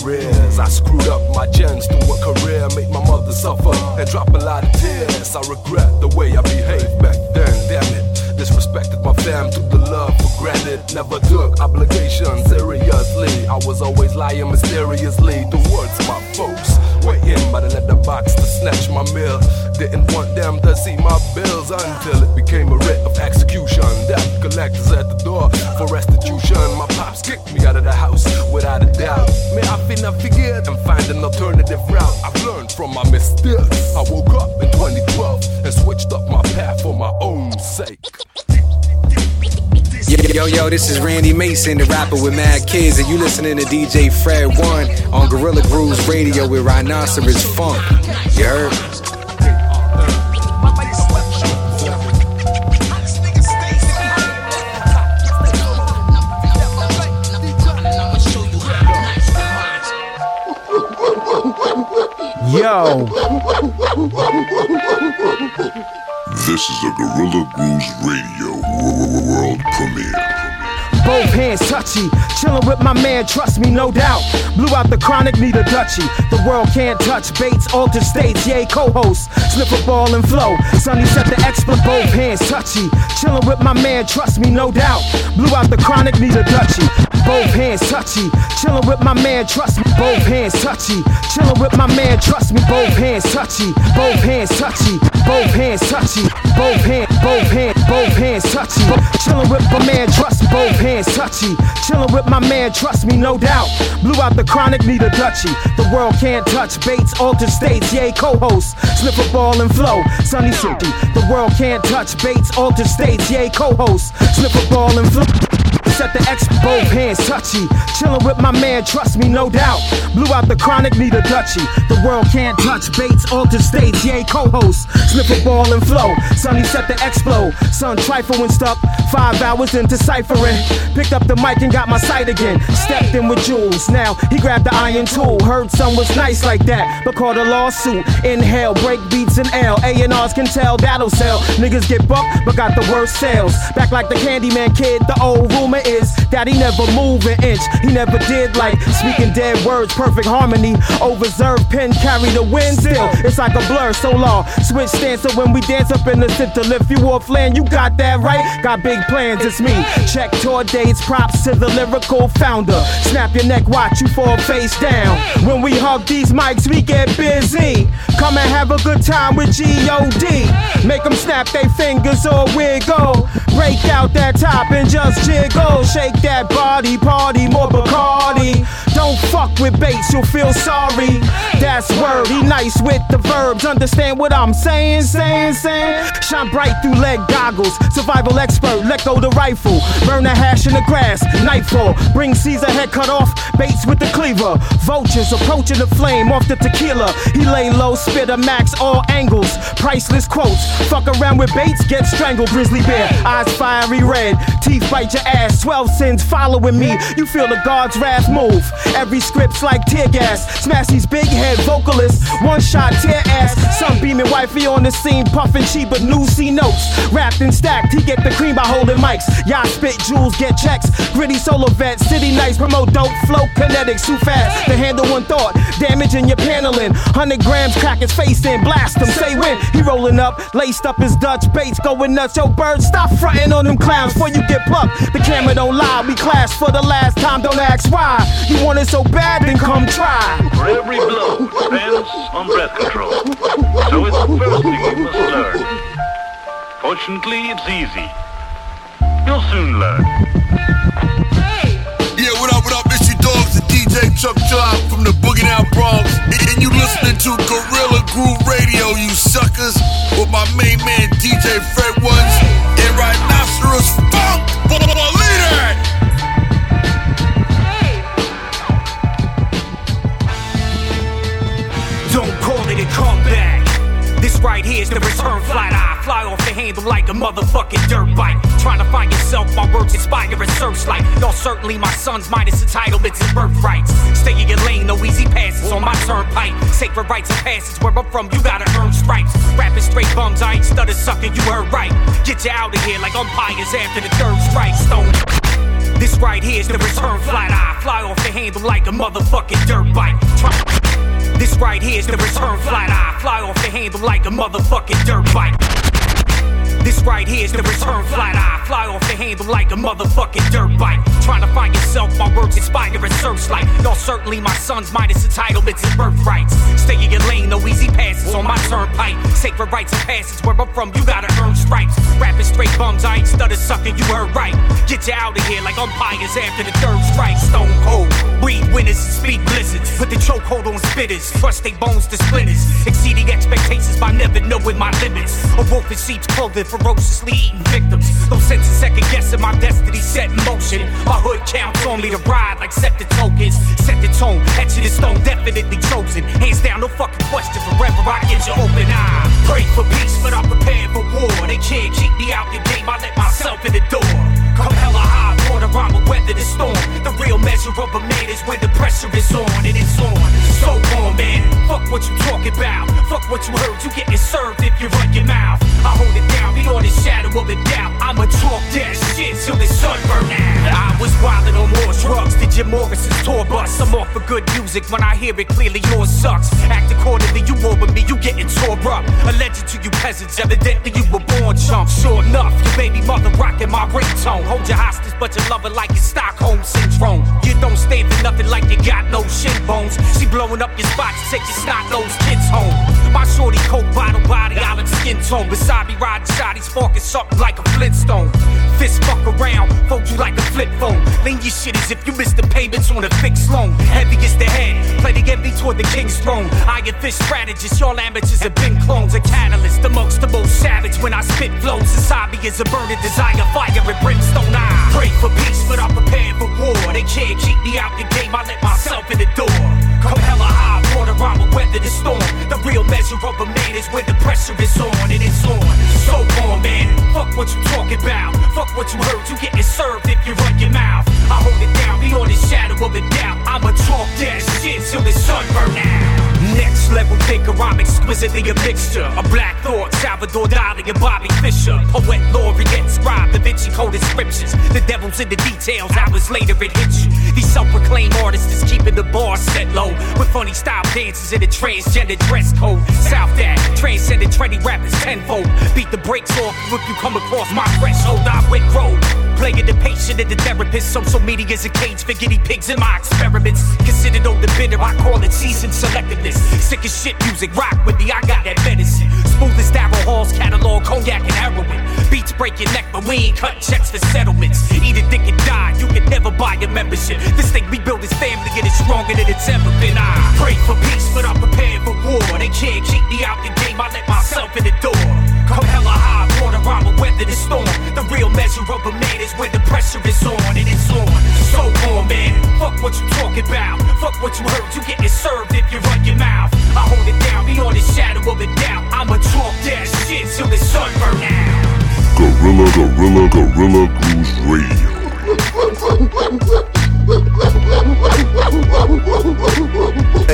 Arrears. I screwed up my chance to a career, make my mother suffer and drop a lot of tears. I regret the way I behaved back then, damn it. Disrespected my fam, took the love for granted. Never took obligations seriously. I was always lying mysteriously The towards my folks. Waiting by the letterbox to snatch my meal. Didn't want them to see my bills until it became a writ of execution. Debt collectors at the door for restitution. My kicked me out of the house without a doubt. May I finna forget and find an alternative route. I've learned from my mistakes. I woke up in 2012 and switched up my path for my own sake. Yo, yo, this is Randy Mason, the rapper with Mad Kids, and you listening to DJ Fred One on Guerrilla Grooves Radio with Rhinoceros Funk. You heard? Yo. This is a Guerrilla Grooves Radio wo- wo- world premiere. Both hands touchy, chillin' with my man, trust me, no doubt. Blew out the chronic, need a Dutchie. The world can't touch Bates, altered states, yay, co-host. Slip a ball and flow. Sonny set the expert, both hands touchy. Chillin' with my man, trust me, no doubt. Blew out the chronic, need a Dutchie. Both hands touchy, chillin' with my man, trust me. Both hands touchy, chillin' with my man, trust me. Both hands touchy, both hands touchy, both hands touchy, both hands, both hands, both hands touchy. Chillin' with my man, trust me. Both hands touchy, chillin' with my man, trust me, no doubt. Blew out the chronic, need a Dutchie. The world can't touch Bates, altered states, yay, co-host. Slip a ball and flow, sunny city. The world can't touch Bates, altered states, yay, co-host. Slip a ball and flow. Set the X, both hands touchy. Chillin' with my man, trust me, no doubt. Blew out the chronic, need a Dutchie. The world can't touch Bates, altered states, yay, co-host. Slip a ball and flow. Sonny set the explode. Son trifle when stuck. Five hours into ciphering. Picked up the mic and got my sight again. Stepped in with Jules. Now he grabbed the iron tool. Heard some was nice like that, but caught a lawsuit. Inhale, break beats and L. A&Rs can tell that'll sell. Niggas get bucked, but got the worst sales. Back like the Candyman kid, the old rumor is that he never moved an inch. He never did like speaking dead words, perfect harmony. Overserved pen carry the wind still. It's like a blur, so long. Switch stance, so when we dance up in the center, lift you off land, you got that right. Got big plans, it's me. Check tour dates, props to the lyrical founder. Snap your neck, watch you fall face down. When we hug these mics, we get busy. Come and have a good time with G.O.D. Make them snap their fingers or wiggle. Break out that top and just jiggle. Shake that body, party, more Bacardi. Don't fuck with Bates, you'll feel sorry. That's word, he nice with the verbs. Understand what I'm saying, saying, saying. Shine bright through leg goggles. Survival expert, let go the rifle. Burn the hash in the grass, nightfall. Bring Caesar head cut off, Bates with the cleaver. Vultures approaching the flame off the tequila. He lay low, spit a max, all angles. Priceless quotes. Fuck around with Bates, get strangled. Grizzly bear, eyes fiery red. Teeth bite your ass, 12 sins following me. You feel the God's wrath move. Every script's like tear gas. Smash these big head vocalists, one shot tear ass. Some beaming wifey on the scene, puffing cheap but new C notes. Wrapped and stacked, he get the cream by holding mics. Y'all spit jewels, get checks. Gritty solo vet, city nights, promote dope, flow kinetics too fast to handle one thought. Damaging your paneling, 100 grams, crack his face in, blast him. Say when he rolling up, laced up his Dutch baits, going nuts. Yo, bird, stop fronting on them clowns before you get plucked. The camera don't lie, we clash for the last time, don't ask why. You want it so bad, then come try. For every blow depends on breath control. So it's the first thing you must learn. Fortunately, it's easy. You'll soon learn. Yeah, what up, what up? It's your dogs, the DJ Chuck Job from the Boogie Down Bronx. And, and you listening to Guerrilla Groove Radio, you suckers, with my main man DJ Fred Ones and Rhinoceros Funk. Believe a comeback. This right here is the return flight. I Fly off the handle like a motherfucking dirt bike. Trying to find yourself, my words inspire a searchlight. Y'all certainly my sons minus entitlements and birthrights. Stay in your lane, no easy passes on my turnpike. Sacred rights and passes where I'm from, you gotta earn stripes. Rapping straight bums, I ain't stutter sucking, you heard right. Get you out of here like umpires after the third strike. Stone. This right here is the return flight. I Fly off the handle like a motherfucking dirt bike. Try- this right here is the return flight. I Fly off the handle like a motherfucking dirt bike. This right here is the return flat eye. Fly off the handle like a motherfucking dirt bike. Trying to find yourself, my words inspire a searchlight. Y'all certainly my sons minus entitlements and birthrights. Stay in your lane, no easy passes on my turnpike. Sacred rights and passes where I'm from, you gotta earn stripes. Rapping straight bums, I ain't stutter sucking, you heard right. Get you out of here like umpires after the third strike. Stone cold. Read winners and speak blizzards. Put the chokehold on spitters. Trust they bones to splinters. Exceeding expectations by never knowing my limits. A wolf in sheep's clothing, ferociously eating victims. No sense in second guessing my destiny set in motion. My hood counts on me to ride like septic tokens. Set the tone, etched in stone, definitely chosen. Hands down, no fucking question. Forever I get your open eye. Pray for peace, but I'm prepared for war. They can't keep me out the game. I let myself in the door. Come hella high, water, I'ma weather the storm. The real measure of a man is when the pressure is on and it's on. So on, man. Fuck what you talking about. Fuck what you heard. You getting served if you run your mouth. I hold it down beyond the shadow of a doubt. I'ma talk that shit till the sun burn out. I was wildin' on more drugs than Jim Morrison's tour bus. I'm off for good music. When I hear it clearly, yours sucks. Act accordingly, you with me, you getting tore up. A legend to you peasants, evidently you were born chumps. Sure enough, your baby mother rocking my ringtone. Hold your hostage, but your love like it's Stockholm syndrome. You don't stand for nothing like you got no shin bones. She blowing up your spots, take your snot nose kids home. My shorty coke bottle body, olive skin tone. Beside me riding shotties, sparking something like a Flintstone. Fist fuck around, fold you like a flip phone. Lean your shit as if you missed the payments on a fixed loan. Heavy is the head, play get me toward the king's throne. Iron fist strategist, y'all amateurs have been clones. A catalyst amongst the most savage when I spit flows. Inside me is a burning desire, fire and brimstone. I pray for peace, but I'm prepared for war. They can't keep me out the game, I let myself in the door. Come hella high, water, I'ma weather the storm. The real of a man is when the pressure is on and it's on. So on, man. Fuck what you talking about. Fuck what you heard. You getting served if you run your mouth. I hold it down beyond the shadow of a doubt. I'ma talk that shit till the sun burn out. Next level thinker, I'm exquisitely a mixture. A black thought, Salvador Dali and Bobby Fischer. Poet laureate, scribe, Da Vinci coded scriptures. The devil's in the details, hours later it hits you. These self-proclaimed artists is keeping the bar set low. With funny style dances and a transgender dress code. South that, transcended trendy rappers tenfold. Beat the brakes off if you come across my threshold. I went road. Playing the patient and the therapist. Social media's a cage for guinea pigs in my experiments. Considered on the bitter, I call it seasoned selectiveness. Sick as shit music, rock with me, I got that medicine. Smooth as Daryl Hall's catalog, cognac and heroin. Beats break your neck, but we ain't cut checks for settlements. Eat a dick and die, you can never buy a membership. This thing we built is family and it's stronger than it's ever been. I pray for peace, but I'm prepared for war. They can't keep me out the game, I let myself in the door. Come hella high, weather the storm. The real measure of a man is when the pressure is on and it's on. So on, man. Fuck what you talking about. Fuck what you heard. You getting served if you run your mouth. I hold it down beyond the shadow of a doubt. I'ma talk that shit till the sun burn out. Guerrilla, Guerrilla, Guerrilla Grooves Radio.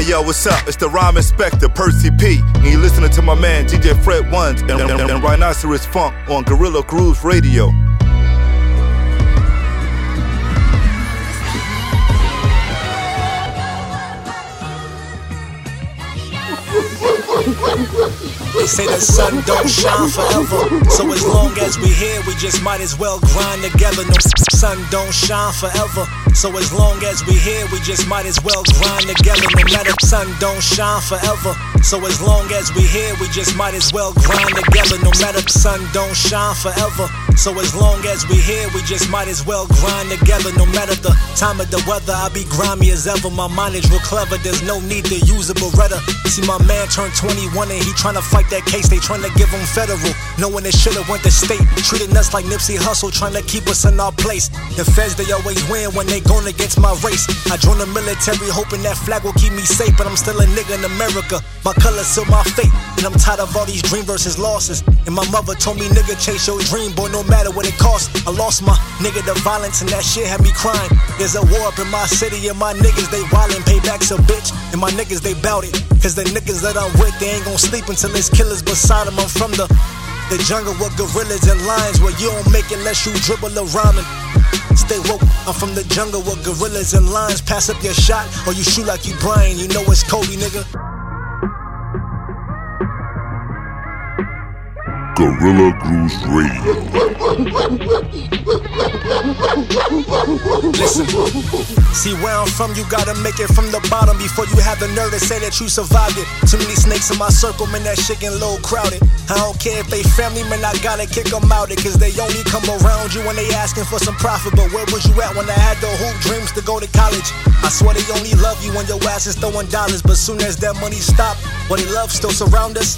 Yo, what's up? It's the rhyme inspector, Percy P. And you listening to my man DJ Fred Ones and, and, and Rhinoceros Funk on Guerrilla Grooves Radio. Say the sun don't shine forever. So as long as we here, we just might as well grind together. No sun don't shine forever. So as long as we here, we just might as well grind together. No matter sun don't shine forever. So as long as we here, we just might as well grind together. No matter sun don't shine forever. So as long as we here, we just might as well grind together. No matter the time of the weather, I be grimy as ever. My mind is real clever. There's no need to use a Beretta. See my man turned 21 and he tryna fight that case. They tryna give him federal, knowing they shoulda went to state. Treating us like Nipsey Hussle, tryna keep us in our place. The feds they always win when they going against my race. I joined the military hoping that flag will keep me safe, but I'm still a nigga in America. My color still my fate, and I'm tired of all these dream versus losses. And my mother told me, nigga, chase your dream, boy, no matter what it costs. I lost my nigga to violence, and that shit had me crying. There's a war up in my city, and my niggas they wildin', payback's a bitch, and my niggas they bout it. Cause the niggas that I'm with, they ain't gon' sleep until there's killers beside them. I'm from the the jungle with gorillas and lions where you don't make it unless you dribble a rhyming. Stay woke, I'm from the jungle with gorillas and lions. Pass up your shot or you shoot like you Brian. You know it's Kobe, nigga. Guerrilla Grooves Radio. Listen, see where I'm from, you gotta make it from the bottom before you have the nerve to say that you survived it. Too many snakes in my circle, man, that shit getting low crowded. I don't care if they family, man, I gotta kick them out it, cause they only come around you when they asking for some profit. But where was you at when I had the hoop dreams to go to college? I swear they only love you when your ass is throwing dollars, but soon as that money stop, what they love still surround us.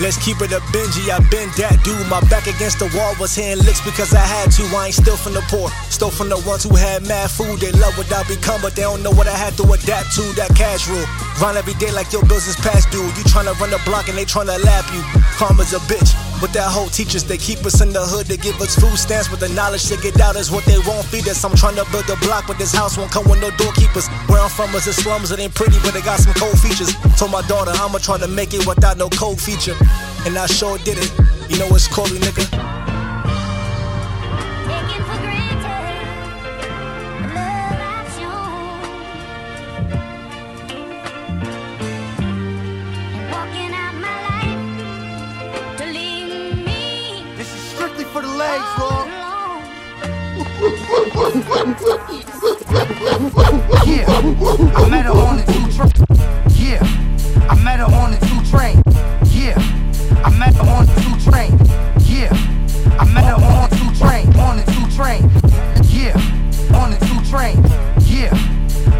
Let's keep it a Benji, I been that dude. My back against the wall was hitting licks because I had to. I ain't still from the poor, still from the ones who had mad food. They love what I become, but they don't know what I had to adapt to. That cash rule. Run every day like your is past due. You tryna run the block and they tryna lap you. Karma's a bitch. But that whole teachers, they keep us in the hood, they give us food stamps, but the knowledge to get out is what they won't feed us. I'm trying to build a block, but this house won't come with no doorkeepers. Where I'm from is the slums, it ain't pretty, but it got some cold features. Told my daughter I'ma try to make it without no cold feature. And I sure did it. You know it's Corey, nigga. For the legs, Lord. Yeah, I met her on the two train. Yeah, I met her on the two train. Yeah, I met her on the two train. Yeah, I met her on the two train. On the two train. Yeah, on the two train. Yeah,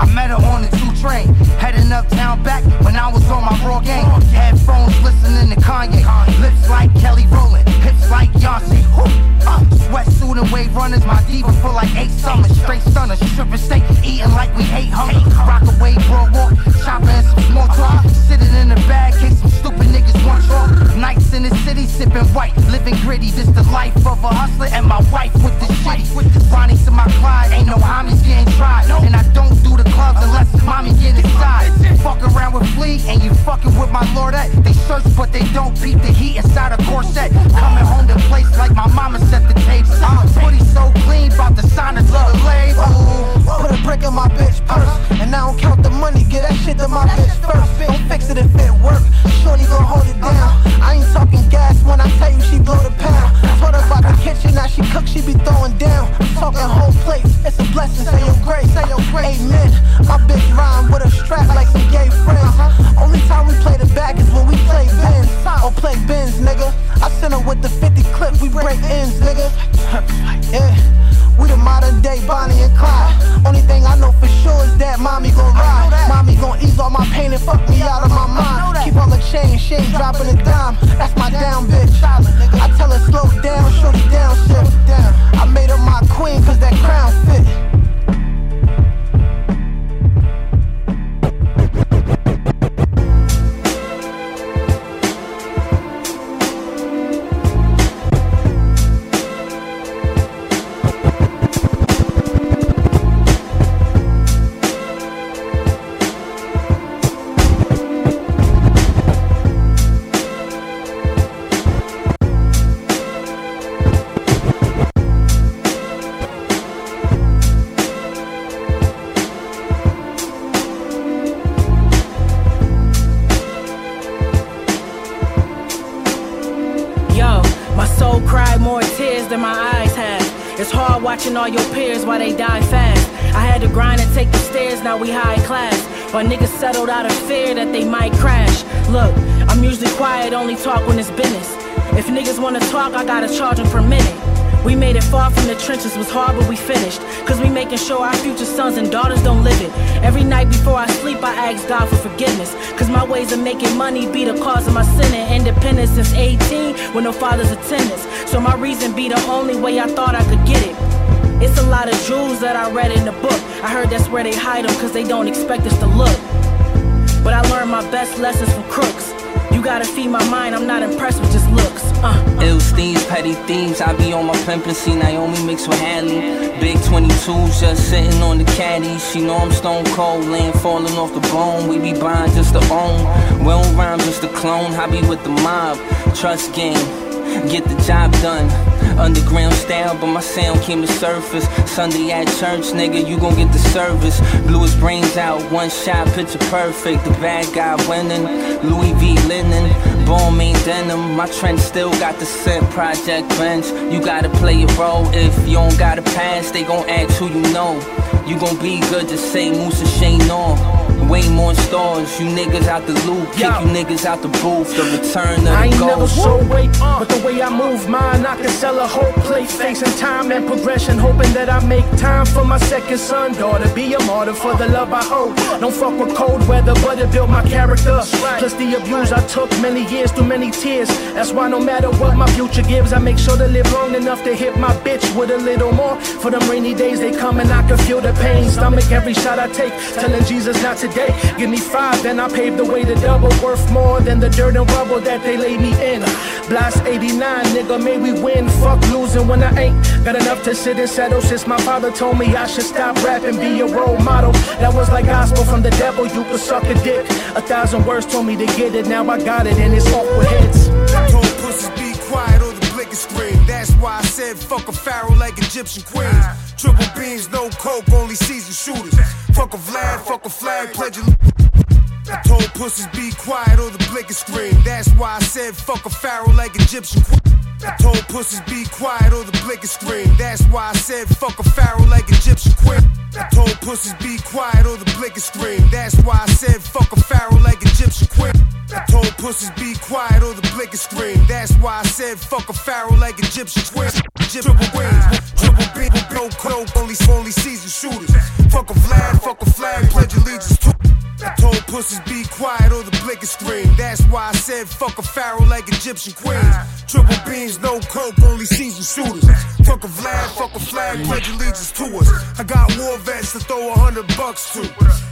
I met her on the two train. Heading uptown back when I was on my raw game. Headphones listening to Kanye. Lips like Kelly Rowland. Hips like Yonsei. Uh, sweatsuit and wave runners. My diva for like eight summers. Straight stunners. Stripping steak. Eating like we hate hunger. Rock away, bro, walk. Shopping and some small talk. Sitting in the bag, case some stupid niggas want talk. Nights in the city, sipping white. Living gritty. This the life of a hustler. And my wife with the shitty. With the Ronnie to my Clyde. Ain't no homies getting tried. And I don't do the clubs unless mommy get inside. Fuck around with Flea and you fucking with my lordette. They search but they don't peep the heat inside a corset. Coming home to place like my mama set the tapes. I'm booty so clean, about to sign it to the label. Put a brick in my bitch purse, and I don't count the money. Get that shit to my bitch first. Don't fix it if it work. Shorty gon' hold it down. Uh-huh. I ain't talking gas when I tell you she blow the pound. Told her about the kitchen, now she cook, she be throwing down. I'm talking whole plates. It's a blessing. Say your grace, say your grace. Amen. My bitch rhyme with a strap like some gay friends. Only time we play the back is when we play bins or play bins, nigga. I send her with the 50 clip, we break ends, nigga. Yeah. We the modern day Bonnie and Clyde. Only thing I know for sure is that mommy gon' ride. Mommy gon' ease all my pain and fuck me out of my mind. Keep on the chain, she ain't dropping a dime. That's my down bitch. I tell her slow down, shorty down, shit. I made her my queen cause that crown fit. All your peers while they die fast. I had to grind and take the stairs, now we high class. But niggas settled out of fear that they might crash. Look, I'm usually quiet, only talk when it's business. If niggas wanna talk, I gotta charge them per minute. We made it far from the trenches, was hard, but we finished. Cause we making sure our future sons and daughters don't live it. Every night before I sleep, I ask God for forgiveness. Cause my ways of making money be the cause of my sinning. Independence since 18, with no father's attendance. So my reason be the only way I thought I could get it. It's a lot of jewels that I read in the book. I heard that's where they hide them, cause they don't expect us to look. But I learned my best lessons from crooks. You gotta feed my mind, I'm not impressed with just looks. Uh, Ill steams, petty themes. I be on my pimpin', see Naomi mixed with Hadley. Big 22s just sitting on the caddy. She know I'm stone cold, laying falling off the bone. We be buying just to own. We don't rhyme just to clone. I be with the mob. Trust game, get the job done. Underground style, but my sound came to surface. Sunday at church, nigga, you gon' get the service. Blew his brains out, one shot, picture perfect. The bad guy winning. Louis V linen, Balmain denim. My trend still got the scent, Project Bench. You gotta play a role. If you don't got a pass, they gon' ask who you know. You gon' be good, just say Musa Shane on. Way more stars, you niggas out the loop, kick you niggas out the booth. The return of the I ain't never so weight, but the way I move mine, I can sell a whole plate. Facing time and progression, hoping that I make time for my second son, daughter. Be a martyr for the love I hold. Don't fuck with cold weather, but it built my character. Plus the abuse I took many years through many tears. That's why no matter what my future gives, I make sure to live long enough to hit my bitch with a little more. For them rainy days, they come and I can feel the pain. Stomach every shot I take, telling Jesus not today. Give me five, then I pave the way to double. Worth more than the dirt and rubble that they laid me in. Blast 89, nigga, may we win. Fuck losing when I ain't got enough to sit and settle. Since my father told me I should stop rapping, be a role model. That was like gospel from the devil, you could suck a dick. A thousand words told me to get it, now I got it, and it's with hits. Told pussies be quiet or the blick is scream. That's why I said fuck a pharaoh like Egyptian queens. Triple beans, no coke, only seasoned shooters. Fuck a Vlad, fuck a flag, pledge I told pussies be quiet or the blick scream. That's why I said fuck a pharaoh like Egyptian queen. I told pussies be quiet or the blick is scream. That's why I said fuck a pharaoh like Egyptian queen. I told pussies be quiet or the blick is scream. That's why I said fuck a pharaoh like Egyptian queen. I told pussies be quiet or the blick is scream. That's why I said fuck a pharaoh like Egyptian queen. Triple wings, triple beam, no coke, only only season shooters. Fuck a Vlad, fuck a flag, pledge allegiance to. I told pussies be quiet or the blick is scream. That's why I said fuck a pharaoh like Egyptian queens. Triple beans, no coke, only season shooters. Fuck a Vlad, fuck a flag, pledge allegiance to us. I got war vets to throw a hundred bucks to.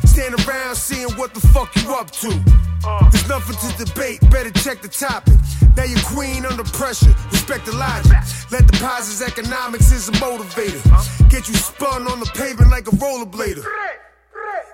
Stand around seeing what the fuck you up to. There's nothing to debate, better check the topic. Now you're queen under pressure, respect the logic. Let the positives economics is a motivator. Get you spun on the pavement like a rollerblader.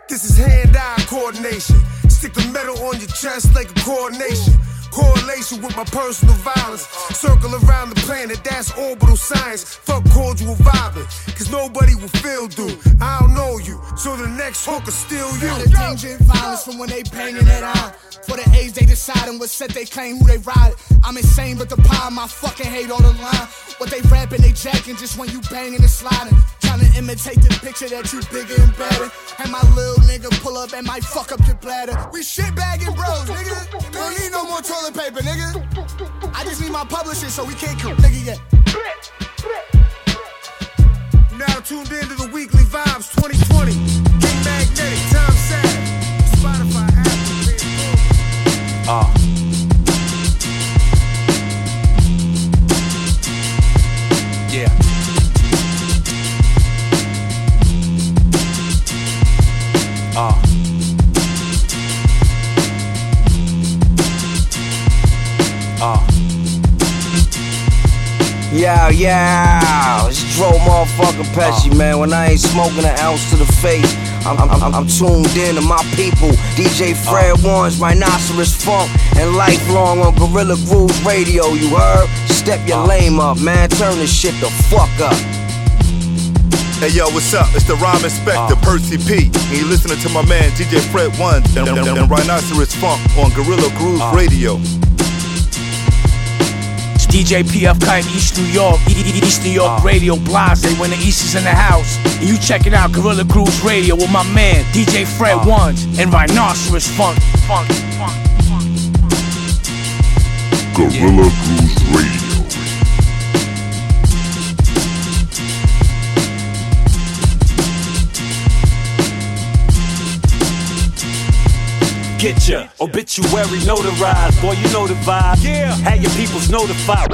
This is hand-eye coordination. Stick the metal on your chest like a coordination. Correlation with my personal violence. Circle around the planet, that's orbital science. Fuck cordial vibing, cause nobody will feel due. I don't know you, so the next hook is still you. The danger and violence from when they banging it on. For the age they deciding what set they claim who they ride. I'm insane, but the power my fucking hate on the line. What they rapping, they jacking just when you banging and sliding. Trying to imitate the picture that you bigger and better. And my little nigga pull up and might fuck up your bladder. We shit bagging bros, nigga. We don't need no more toilet paper, nigga. I just need my publishing so we can't kill nigga yet. Now tuned in to the weekly vibes 2020. King Magnetic, Tom Sad, Spotify, Yo, it's Dro motherfucking Pesci, uh. man. When I ain't smoking an ounce to the face, I'm, I'm, I'm, tuned in to my people. DJ uh. Fred Ones Rhinoceros Funk and lifelong on Guerrilla Grooves Radio, you heard? Step your uh. lame up, man. Turn this shit the fuck up. Hey yo, what's up? It's the Rhyme Inspector, Percy P. And you listening to my man DJ Fred One and, and, and Rhinoceros Funk on Guerrilla Grooves Radio. DJ PF Kite, East New York, East New York Radio Blase when the East is in the house. And you checking out Guerrilla Grooves Radio with my man DJ Fred uh. Ones and Rhinoceros Funk. Funk, funk. Guerrilla Grooves Radio. Get ya obituary notarized, boy, you know the vibe. Yeah. Have your peoples notified.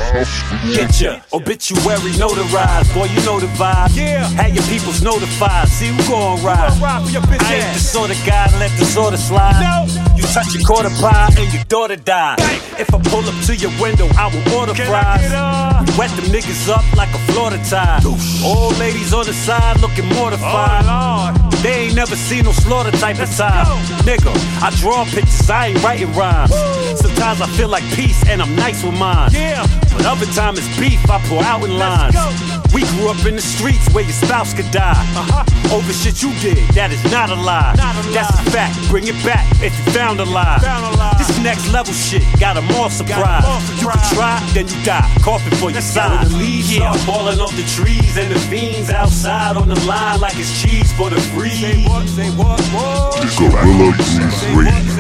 Get ya obituary notarized, boy, you know the vibe. Yeah. Have your peoples notified. See who gon' ride. ride for your bitch I ain't the sort of guy let the sort of slide. No. You touch your quarter pie and your daughter die. If I pull up to your window, I will order Can fries. I get up? We wet them niggas up like a Florida tide. Old ladies on the side looking mortified. Oh, They ain't never seen no slaughter type of time. Nigga, I draw pictures, I ain't writing rhymes. Sometimes I feel like peace and I'm nice with mine. Yeah. But other time it's beef, I pour out in lines. We grew up in the streets where your spouse could die. Uh-huh. Over shit you did, that is not a lie. That's a fact, bring it back if you found a lie. This next level shit got 'em all surprised. You can try, then you die, coughing for your side. The leaves yeah. falling off the trees and the fiends outside on the line like it's cheese for the free. Say what, say what, what? Guerrilla Grooves Radio.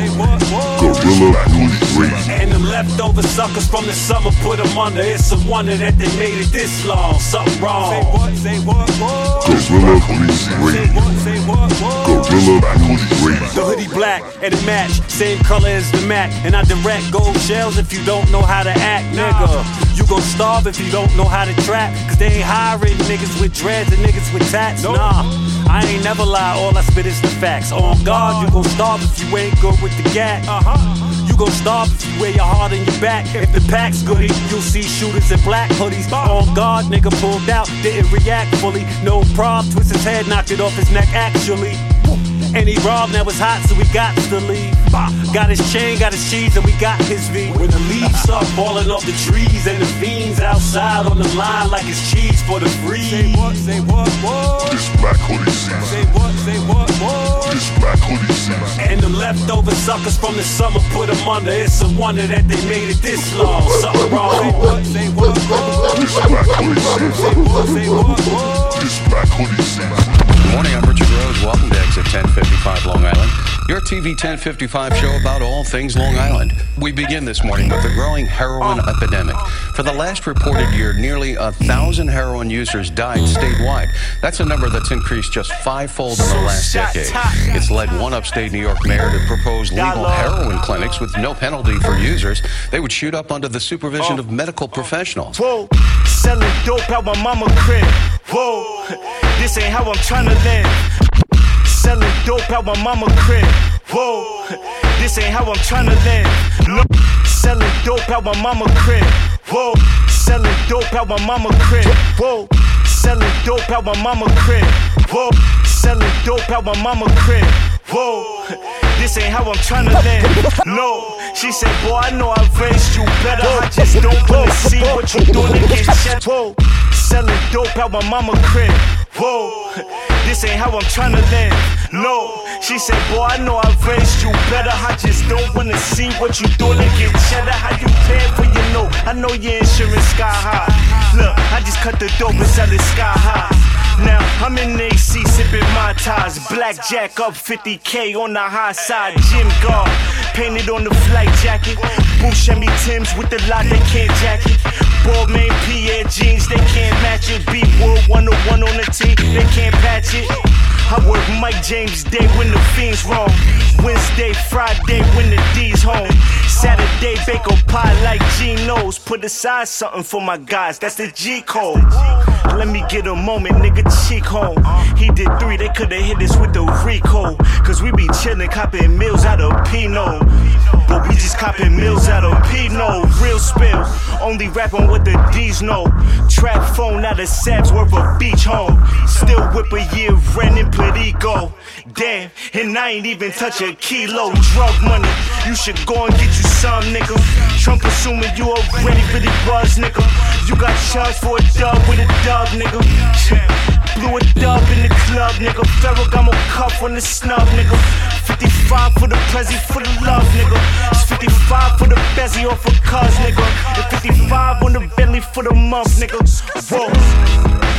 Guerrilla Grooves Radio. And them leftover suckers from the summer put them under. It's a wonder that they made it this long. Something wrong. Say what, say what, what? Guerrilla Grooves Radio. Guerrilla Grooves Radio. The hoodie black and it match, same color as the Mac. And I direct gold shells if you don't know how to act, nigga. You gon' starve if you don't know how to trap. Cause they ain't hiring niggas with dreads and niggas with tats. Nah, I ain't never lie, all I spit is the facts. On guard, you gon' starve if you ain't good with the gat. Uh-huh. You gon' starve if you wear your heart in your back. If the pack's goody, you'll see shooters in black hoodies. On guard, nigga pulled out, didn't react fully. No prob, twist his head, knocked it off his neck actually. And he robbed, now it's hot, so we got to leave. Got his chain, got his cheese, and we got his V. When the leaves start falling off the trees, and the fiends outside on the line like it's cheese for the free. Say what, say what, what? This black hoodie season. Say what, say what, what? This black hoodie season. And them leftover suckers from the summer put them under. It's a wonder that they made it this long. Something wrong. Say what, say what, what? This black hoodie season. Say what, say what, what? This black hoodie season. Morning, I'm Richard Rose. Welcome to Exit 1055 Long Island, your TV 1055 show about all things Long Island. We begin this morning with the growing heroin epidemic. For the last reported year, nearly a thousand heroin users died statewide. That's a number that's increased just fivefold in the last decade. It's led one upstate New York mayor to propose legal heroin clinics with no penalty for users. They would shoot up under the supervision oh. of medical professionals. Whoa, selling dope out my mama crib. Whoa, this ain't how I'm trying to live. Selling dope out my mama crib. Whoa, this ain't how I'm trying to live. No, selling dope out my mama crib. Whoa, selling dope out my mama crib. Whoa, selling dope out my mama crib. Whoa, selling dope out my mama crib. Whoa, this ain't how I'm trying to live. No, she said, boy, I know I've raised you better. I just don't wanna see what you doing get shit. Whoa, selling dope out my mama crib. Whoa, this ain't how I'm trying to live. No, she said, boy, I know I've raised you better. I just don't wanna see what you doing to get cheddar. How you paying for your note? I know your insurance sky high. Look, I just cut the dope and sell it sky high. Now I'm in AC sipping. Blackjack up 50k on the high side. Jim guard painted on the flight jacket. Chevy Tims with the lot they can't jack it. Balmain Pierre jeans they can't match it. Beat Wood 101 on the T they can't patch it. I work Mike James Day when the fiends wrong. Wednesday, Friday when the D's home. Saturday, bake a pie like Geno's. Put aside something for my guys, that's the G code. Let me get a moment, nigga, cheek home. He did three, they could've hit us with the Rico. Cause we be chillin', copping meals out of Pinot. But we just copping meals out of Pinot. Real spill, only rapping what the D's know. Trap phone out of Sabs worth a beach home. Still whip a year rent in Perico. Damn, and I ain't even touch a kilo. Drug money, you should go and get you some, nigga. Trump assuming you already really buzz, nigga. You got charged for a dub with a dub, nigga. Blew a dub in the club, nigga. Ferragamo cuff on the snub, nigga. 55 for the Prezi for the love, nigga. It's 55 for the Bezzy off of cars, nigga. And 55 on the Bentley for the month, nigga. Whoa.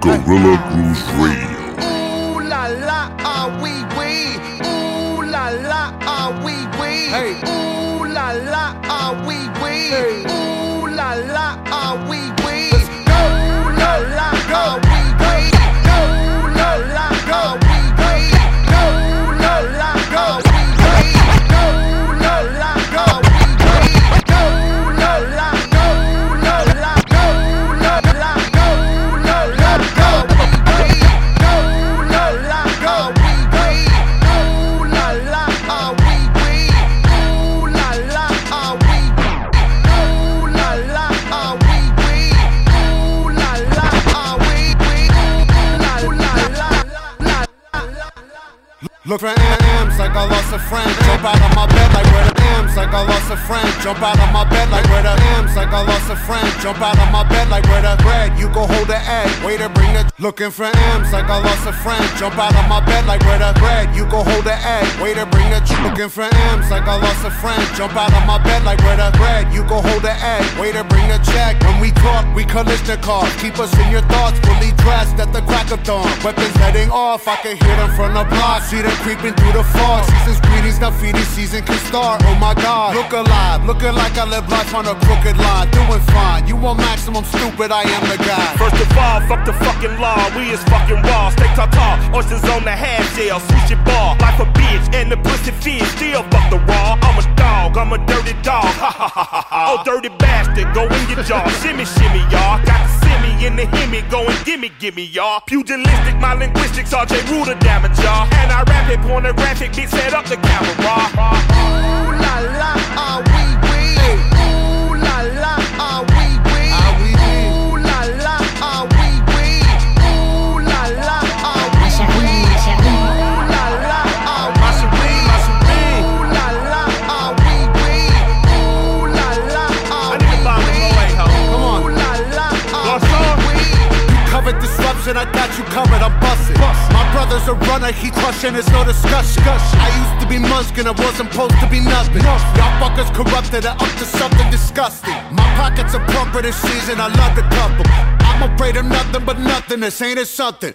Guerrilla Grooves Radio. Ooh la la, ah wee wee. Ooh la la, ah wee wee. Hey. Ooh la la, ah wee wee. Ooh Look for M's like I lost a friend. Jump out of my bed like where M's like I lost a friend. Jump out of my bed like where the M's like I lost a friend. Jump out of my bed like where the bread. You go hold the egg. Waiter bring the looking for M's like I lost a friend. Jump out of my bed like where the bread. You go hold the egg. Waiter bring the looking for M's like I lost a friend. Jump out of my bed like where the bread. You go hold the egg. Waiter bring the check. When we talk, we Kalashnikov. Keep us in your thoughts, fully dressed at the crack of dawn. Weapons heading off, I can hear them from the block. See them creeping through the fog. Season's greetings, now feeding season can start. Oh my god, look alive, looking like I live life on a crooked line. Doing fine, you want maximum stupid, I am the guy. First of all, fuck the fucking law. We is fucking raw. Stay tall, tall. Oysters on the half shell. Switch it ball. Life a bitch and the pussy fish. Still fuck the raw. I'm a dog. I'm a dirty dog. Oh, dirty bastard. Go in your jaw. shimmy, shimmy, y'all. Got simmy in the himmy. Go and gimme, gimme, y'all. Pugilistic, my linguistics. RJ Ruder damage, y'all. And I rap it, pornographic. Bitch, set up the camera. Ooh la la, ah wee disruption, I got you covered, I'm busting. My brother's a runner, he crushing, it's no discussion. I used to be Muskin, I wasn't supposed to be nothing. Y'all fuckers corrupted and up to something disgusting. My pockets are plumper this season, I love to cup 'em. I'm afraid of nothing but nothing, this ain't it something.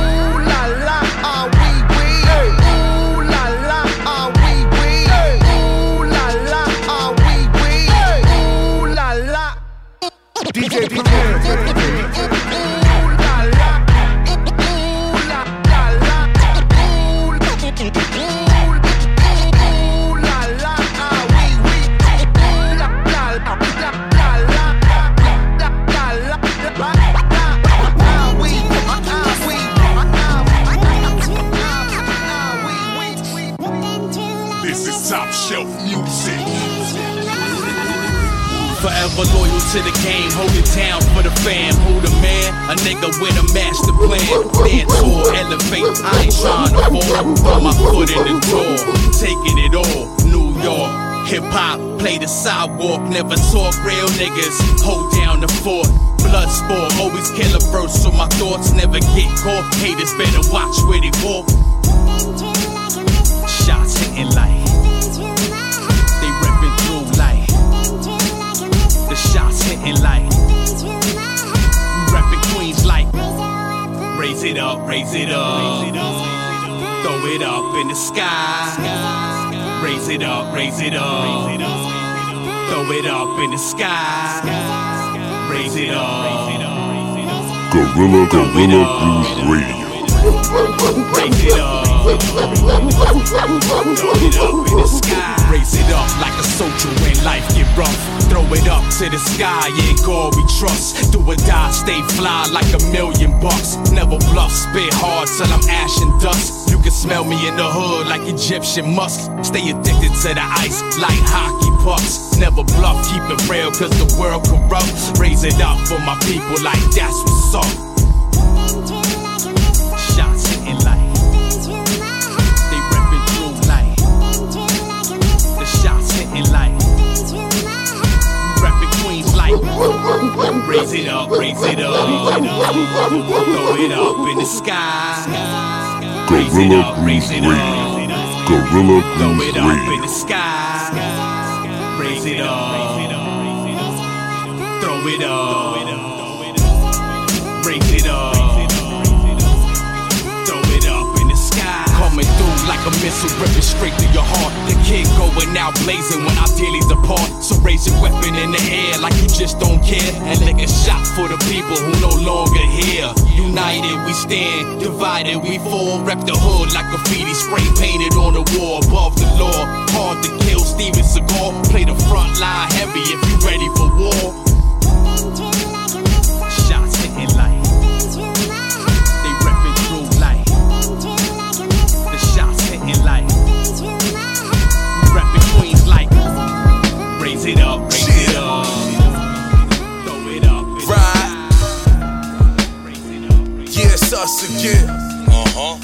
Ooh la la, ah wee wee. Ooh la la, ah wee wee. Ooh la la, ah wee wee. Ooh la la. DJ DJ. To the game, hold it down for the fam. Who the man? A nigga with a master plan. Stand tall, elevate. I ain't trying to fall. Put my foot in the door, taking it all. New York. Hip hop, play the sidewalk, never talk real niggas. Hold down the fort. Blood sport, always kill a first, so my thoughts never get caught. Haters better watch where they walk. Shots hitting like hitting like repping Queens like raise it up, raise it up, throw it up in the sky, raise it up, raise it up, throw it up in the sky, raise it up. Guerrilla Guerrilla Grooves Radio. Raise it up. Throw it up in the sky. Raise it up like a soldier when life get rough. Throw it up to the sky, yeah, God we trust. Do or die, stay fly like a million bucks. Never bluff, spit hard till I'm ash and dust. You can smell me in the hood like Egyptian musk. Stay addicted to the ice like hockey pucks. Never bluff, keep it real cause the world corrupt. Raise it up for my people like that's what's up. Hitting like repping Queens like raise it up, raise it up, throw it up in the sky. Raise it Guerrilla up, raise it up, Guerrilla throw it up in the sky. Raise it up, throw it up, like a missile, ripping straight through your heart. The kid going out blazing when our dailies depart. So raise your weapon in the air like you just don't care. And lick a shot for the people who no longer here. United we stand, divided we fall. Rep the hood like graffiti, spray painted on the wall above the law. Hard to kill Steven Seagal. Play the front line heavy if you ready for war. Us again. Uh huh.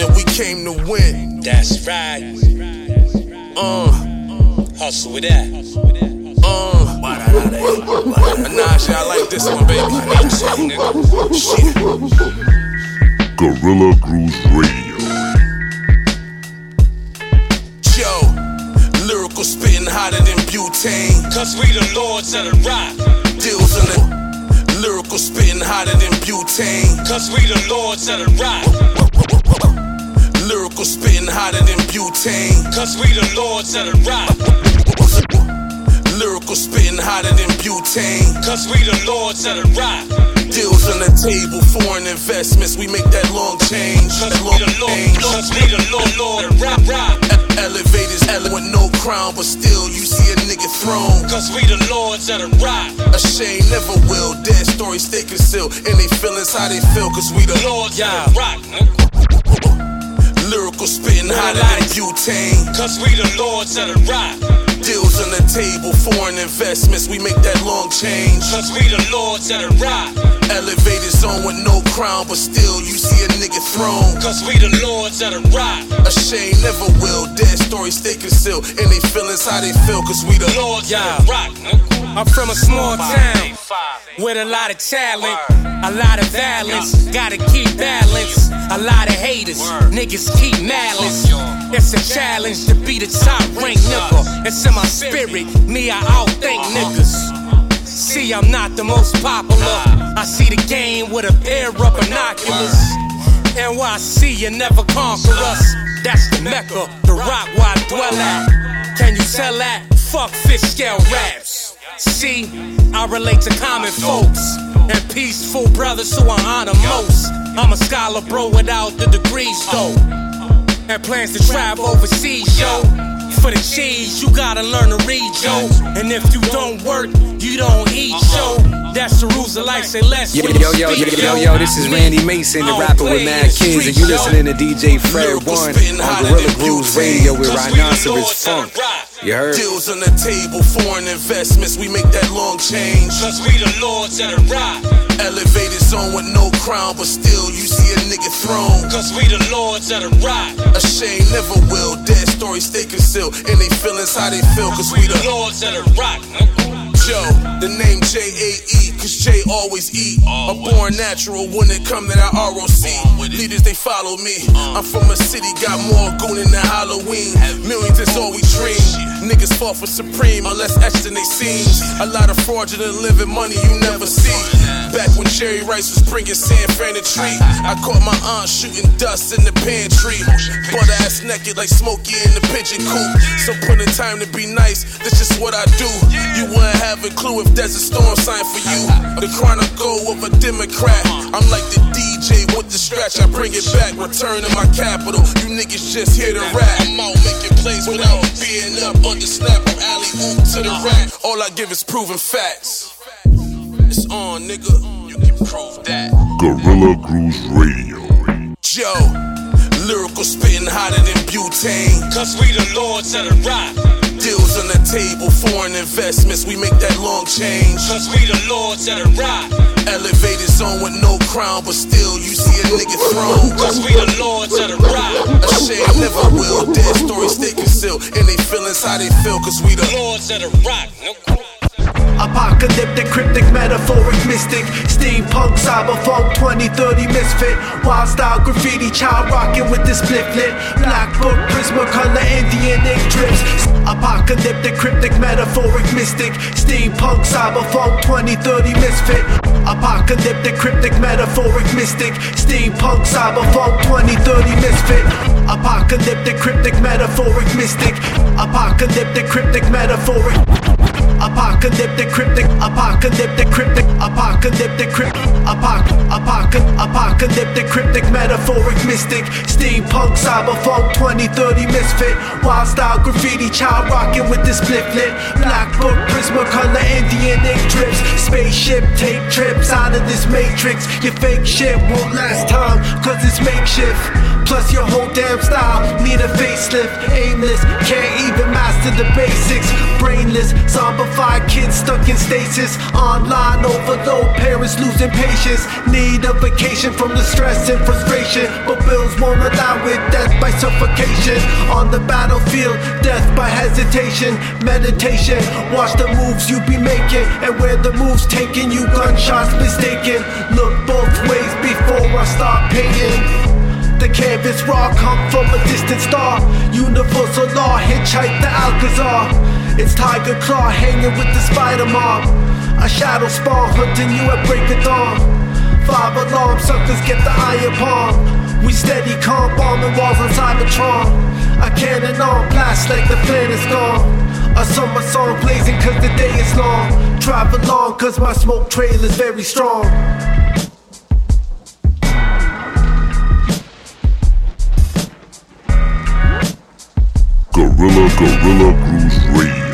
And we came to win. That's right. Uh. Hustle with that. Uh. Nah, shit, I like this one, baby. Shit. Guerrilla Grooves Radio. Yo, lyrical spitting hotter than butane. Cause we the lords of the rock. Deals in the lyrical spitting hotter than butane. Cause we the lords of the rock. Lyrical spitting hotter than butane. Cause we the lords of the rock. Lyrical spitting hotter than butane. Cause we the lords of the rock. Deals on the table, foreign investments, we make that long change. That long change. Cause we the lord, lord of rock, rock. E- Elevators, ele- with no crown, but still you see a nigga thrown. Cause we the lords of the rock. Ashamed, never will. Dead stories stay concealed. And they feelings how they feel, cause we the Lords yeah. of the rock. Lyrical spitting hotter than butane. Cause we the lords of the rock. Deals on the table, foreign investments, we make that long change. Cause we the lords of the rock. Elevators on with no crown, but still you see a nigga thrown. Cause we the lords of the rock. Ashamed, never will. Dead stories stay concealed. And they feelings how they feel, cause we the Lords of the rock. I'm from a small town with a lot of talent, a lot of violence. Gotta keep balance. A lot of haters, niggas keep malice. It's a challenge to be the top ranked nigga. It's in my spirit, me I outthink uh-huh. niggas. See, I'm not the most popular. I see the game with a pair of binoculars. NYC, you never conquer us. That's the Mecca, the rock where I dwell at. Can you tell that? Fuck fish scale raps. See, I relate to common folks and peaceful brothers who I honor most. I'm a scholar, bro, without the degrees, though. And plans to travel overseas, yo. For the cheese, you gotta learn to read, yo. And if you don't work, you don't eat, yo. That's the rules of life, say less. Yo, yo, yo, yo, yo, yo, this is Randy Mason, the oh, rapper with Mad Kings, and you listening to DJ Fred One on Guerrilla Grooves Radio with Rhinoceros Funk. You heard? Deals on the table, foreign investments, we make that long change. Cause we the lords of the Elevators on with no crown, but still you see a nigga thrown. Cause we the lords of the rock. Ashamed, never will. Dead stories stay concealed. And they feelings how they feel, cause we the lords of the rock. Joe, the name J A E, cause J always eat. A born natural when it come to that ROC. Leaders, they follow me. Uh. I'm from a city, got more goonin' than Halloween. Millions is all we dream. Niggas fall for supreme, unless etched than they seem. A lot of fraudulent living money you never see. Back when Sherry Rice was bringing San Fran a treat. I caught my aunt shooting dust in the pantry. Butt ass naked like Smokey in the pigeon coop. So put in time to be nice, that's just what I do. You wouldn't have a clue if there's a storm sign for you. The chronicle of a Democrat. I'm like the DJ with the scratch, I bring it back. Return to my capital. You niggas just here to rap. I'm out making plays without being up on the snap. I'm alley oop to the rack. All I give is proven facts. It's on, nigga. You can prove that. Guerrilla Grooves Radio. Joe, lyrical spitting hotter than butane. Cause we the lords of the rock. Deals on the table, foreign investments, we make that long change. Cause we the lords of the rock. Elevated zone with no crown, but still you see a nigga throne. Cause we the lords of the rock. A shame never will. Dead stories stay concealed. And they feelings how they feel, cause we the lords of the rock. No Apocalyptic, cryptic, metaphoric, mystic Steampunk, cyberpunk, 2030 misfit Wild style graffiti, child rocking with this split lit Black book, prismacolor, Indian ink drips. Apocalyptic, cryptic, metaphoric, mystic Steampunk, cyberpunk, 2030 misfit. Apocalyptic, cryptic, metaphoric, mystic Steampunk, cyberpunk, 2030 misfit. Apocalyptic, cryptic, metaphoric, mystic. Apocalyptic, cryptic, metaphoric Apocalyptic, cryptic, apocalyptic, cryptic, apocalyptic, cryptic, apoc, apoc, apocalyptic, cryptic, metaphoric, mystic, steampunk, cyberpunk, 2030 misfit, wild style graffiti, child rocking with this split lit, black book, prismacolor, Indian ink drips, spaceship, take trips out of this matrix. Your fake shit won't last time, cause it's makeshift. Plus your whole damn style. Need a facelift, aimless, can't even master the basics, brainless, zombified kids stuck in stasis, online overload, parents losing patience, need a vacation from the stress and frustration, but bills won't allow it, death by suffocation, on the battlefield, death by hesitation, meditation, watch the moves you be making, and where the moves taking you, gunshots mistaken, look both ways before I start paying. The canvas raw come from a distant star. Universal law, hitchhike the Alcazar. It's Tiger Claw hanging with the spider mob. A shadow spawn hunting you at break of dawn. Five alarm suckers get the iron palm. We steady calm bombing walls on Cybertron. A cannon on blast like the planet's gone. A summer song blazing cause the day is long. Drive along cause my smoke trail is very strong. Guerrilla Guerrilla Grooves Radio.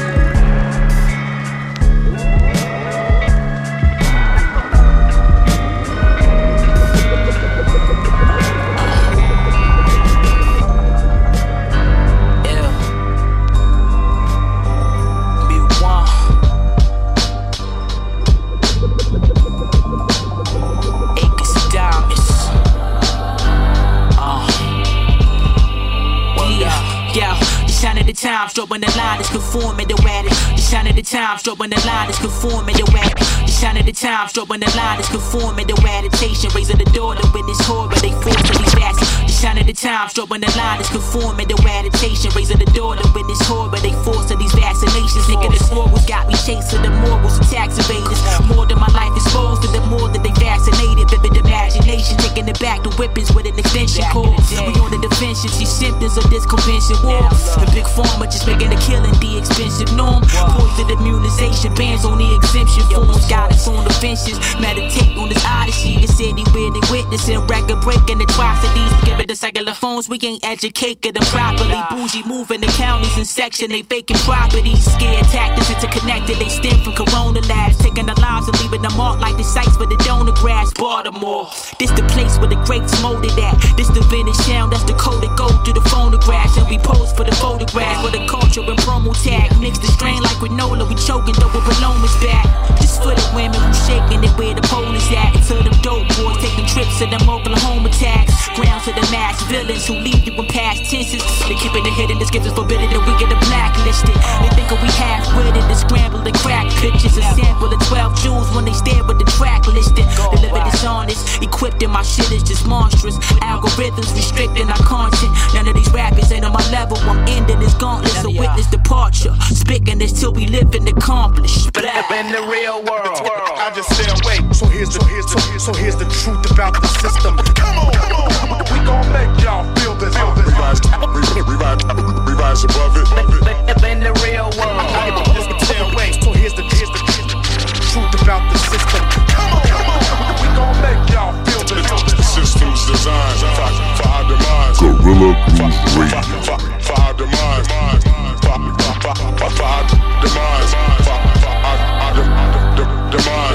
When the line is conforming to where The shine of the times, when the line is conforming to where The shine of the times, when the line is conforming to meditation, raising the door to witness horror, they force to these bats. The shine of the times, when the line is conforming to meditation, raising the door to witness horror, they force to these vaccinations. Nigga, the morals got me chasing the morals tax evaders. More than my life exposed to the more that they vaccinated. Vivid imagination, taking it back to whippings with an extension cord. We on the defensive, see symptoms of this convention war. The big pharma just making the killing the expensive norm. Poison immunization bans on the exemption forms. Got us on the fences, meditate on this odyssey. The city where they witnessing record breaking atrocities. Give it the secular phones, we ain't educated them properly. Bougie moving the counties and section, they vacant properties. Scared tactics interconnected, they stem from corona labs. Taking the lives and leaving them marked like the sites for the donor grass. Baltimore, this the place where the greats molded at. This the vintage sound that's the code that go through the phonographs. And we pose for the photographs with a culture and promo tag. Mix the strain like granola, we choking though with Paloma's back. This for the women who shaking it where the pole is at. To them dope boys taking trips to them Oklahoma tags. Ground to the mass villains who leave you in past tenses. They keeping it hidden, the scriptures forbidden, and we get the blacklisted. They think we half witted, the scramble the crack pictures. A sample of 12 jewels when they stare with the track listed. Delivered dishonest, equipped and my shit is just monstrous. Algorithms restricting our conscience. None of these rappers ain't on my level. I'm ending this gauntlet, so witness departure. Spicking this till we live and accomplish. But in the real world, I just said wait. So here's the here's the, so here's the truth about the system. Come on, come on, come on. we gon' make y'all feel this. Feel this. Revise, revise, revise above it. In the real world, I just said wait. So here's the here's the, here's the truth about the system. Come on. Come on make y'all feel the, system's designed for, our demise. Guerrilla Groove Radio. For, our demise. For, our demise. For, our demise.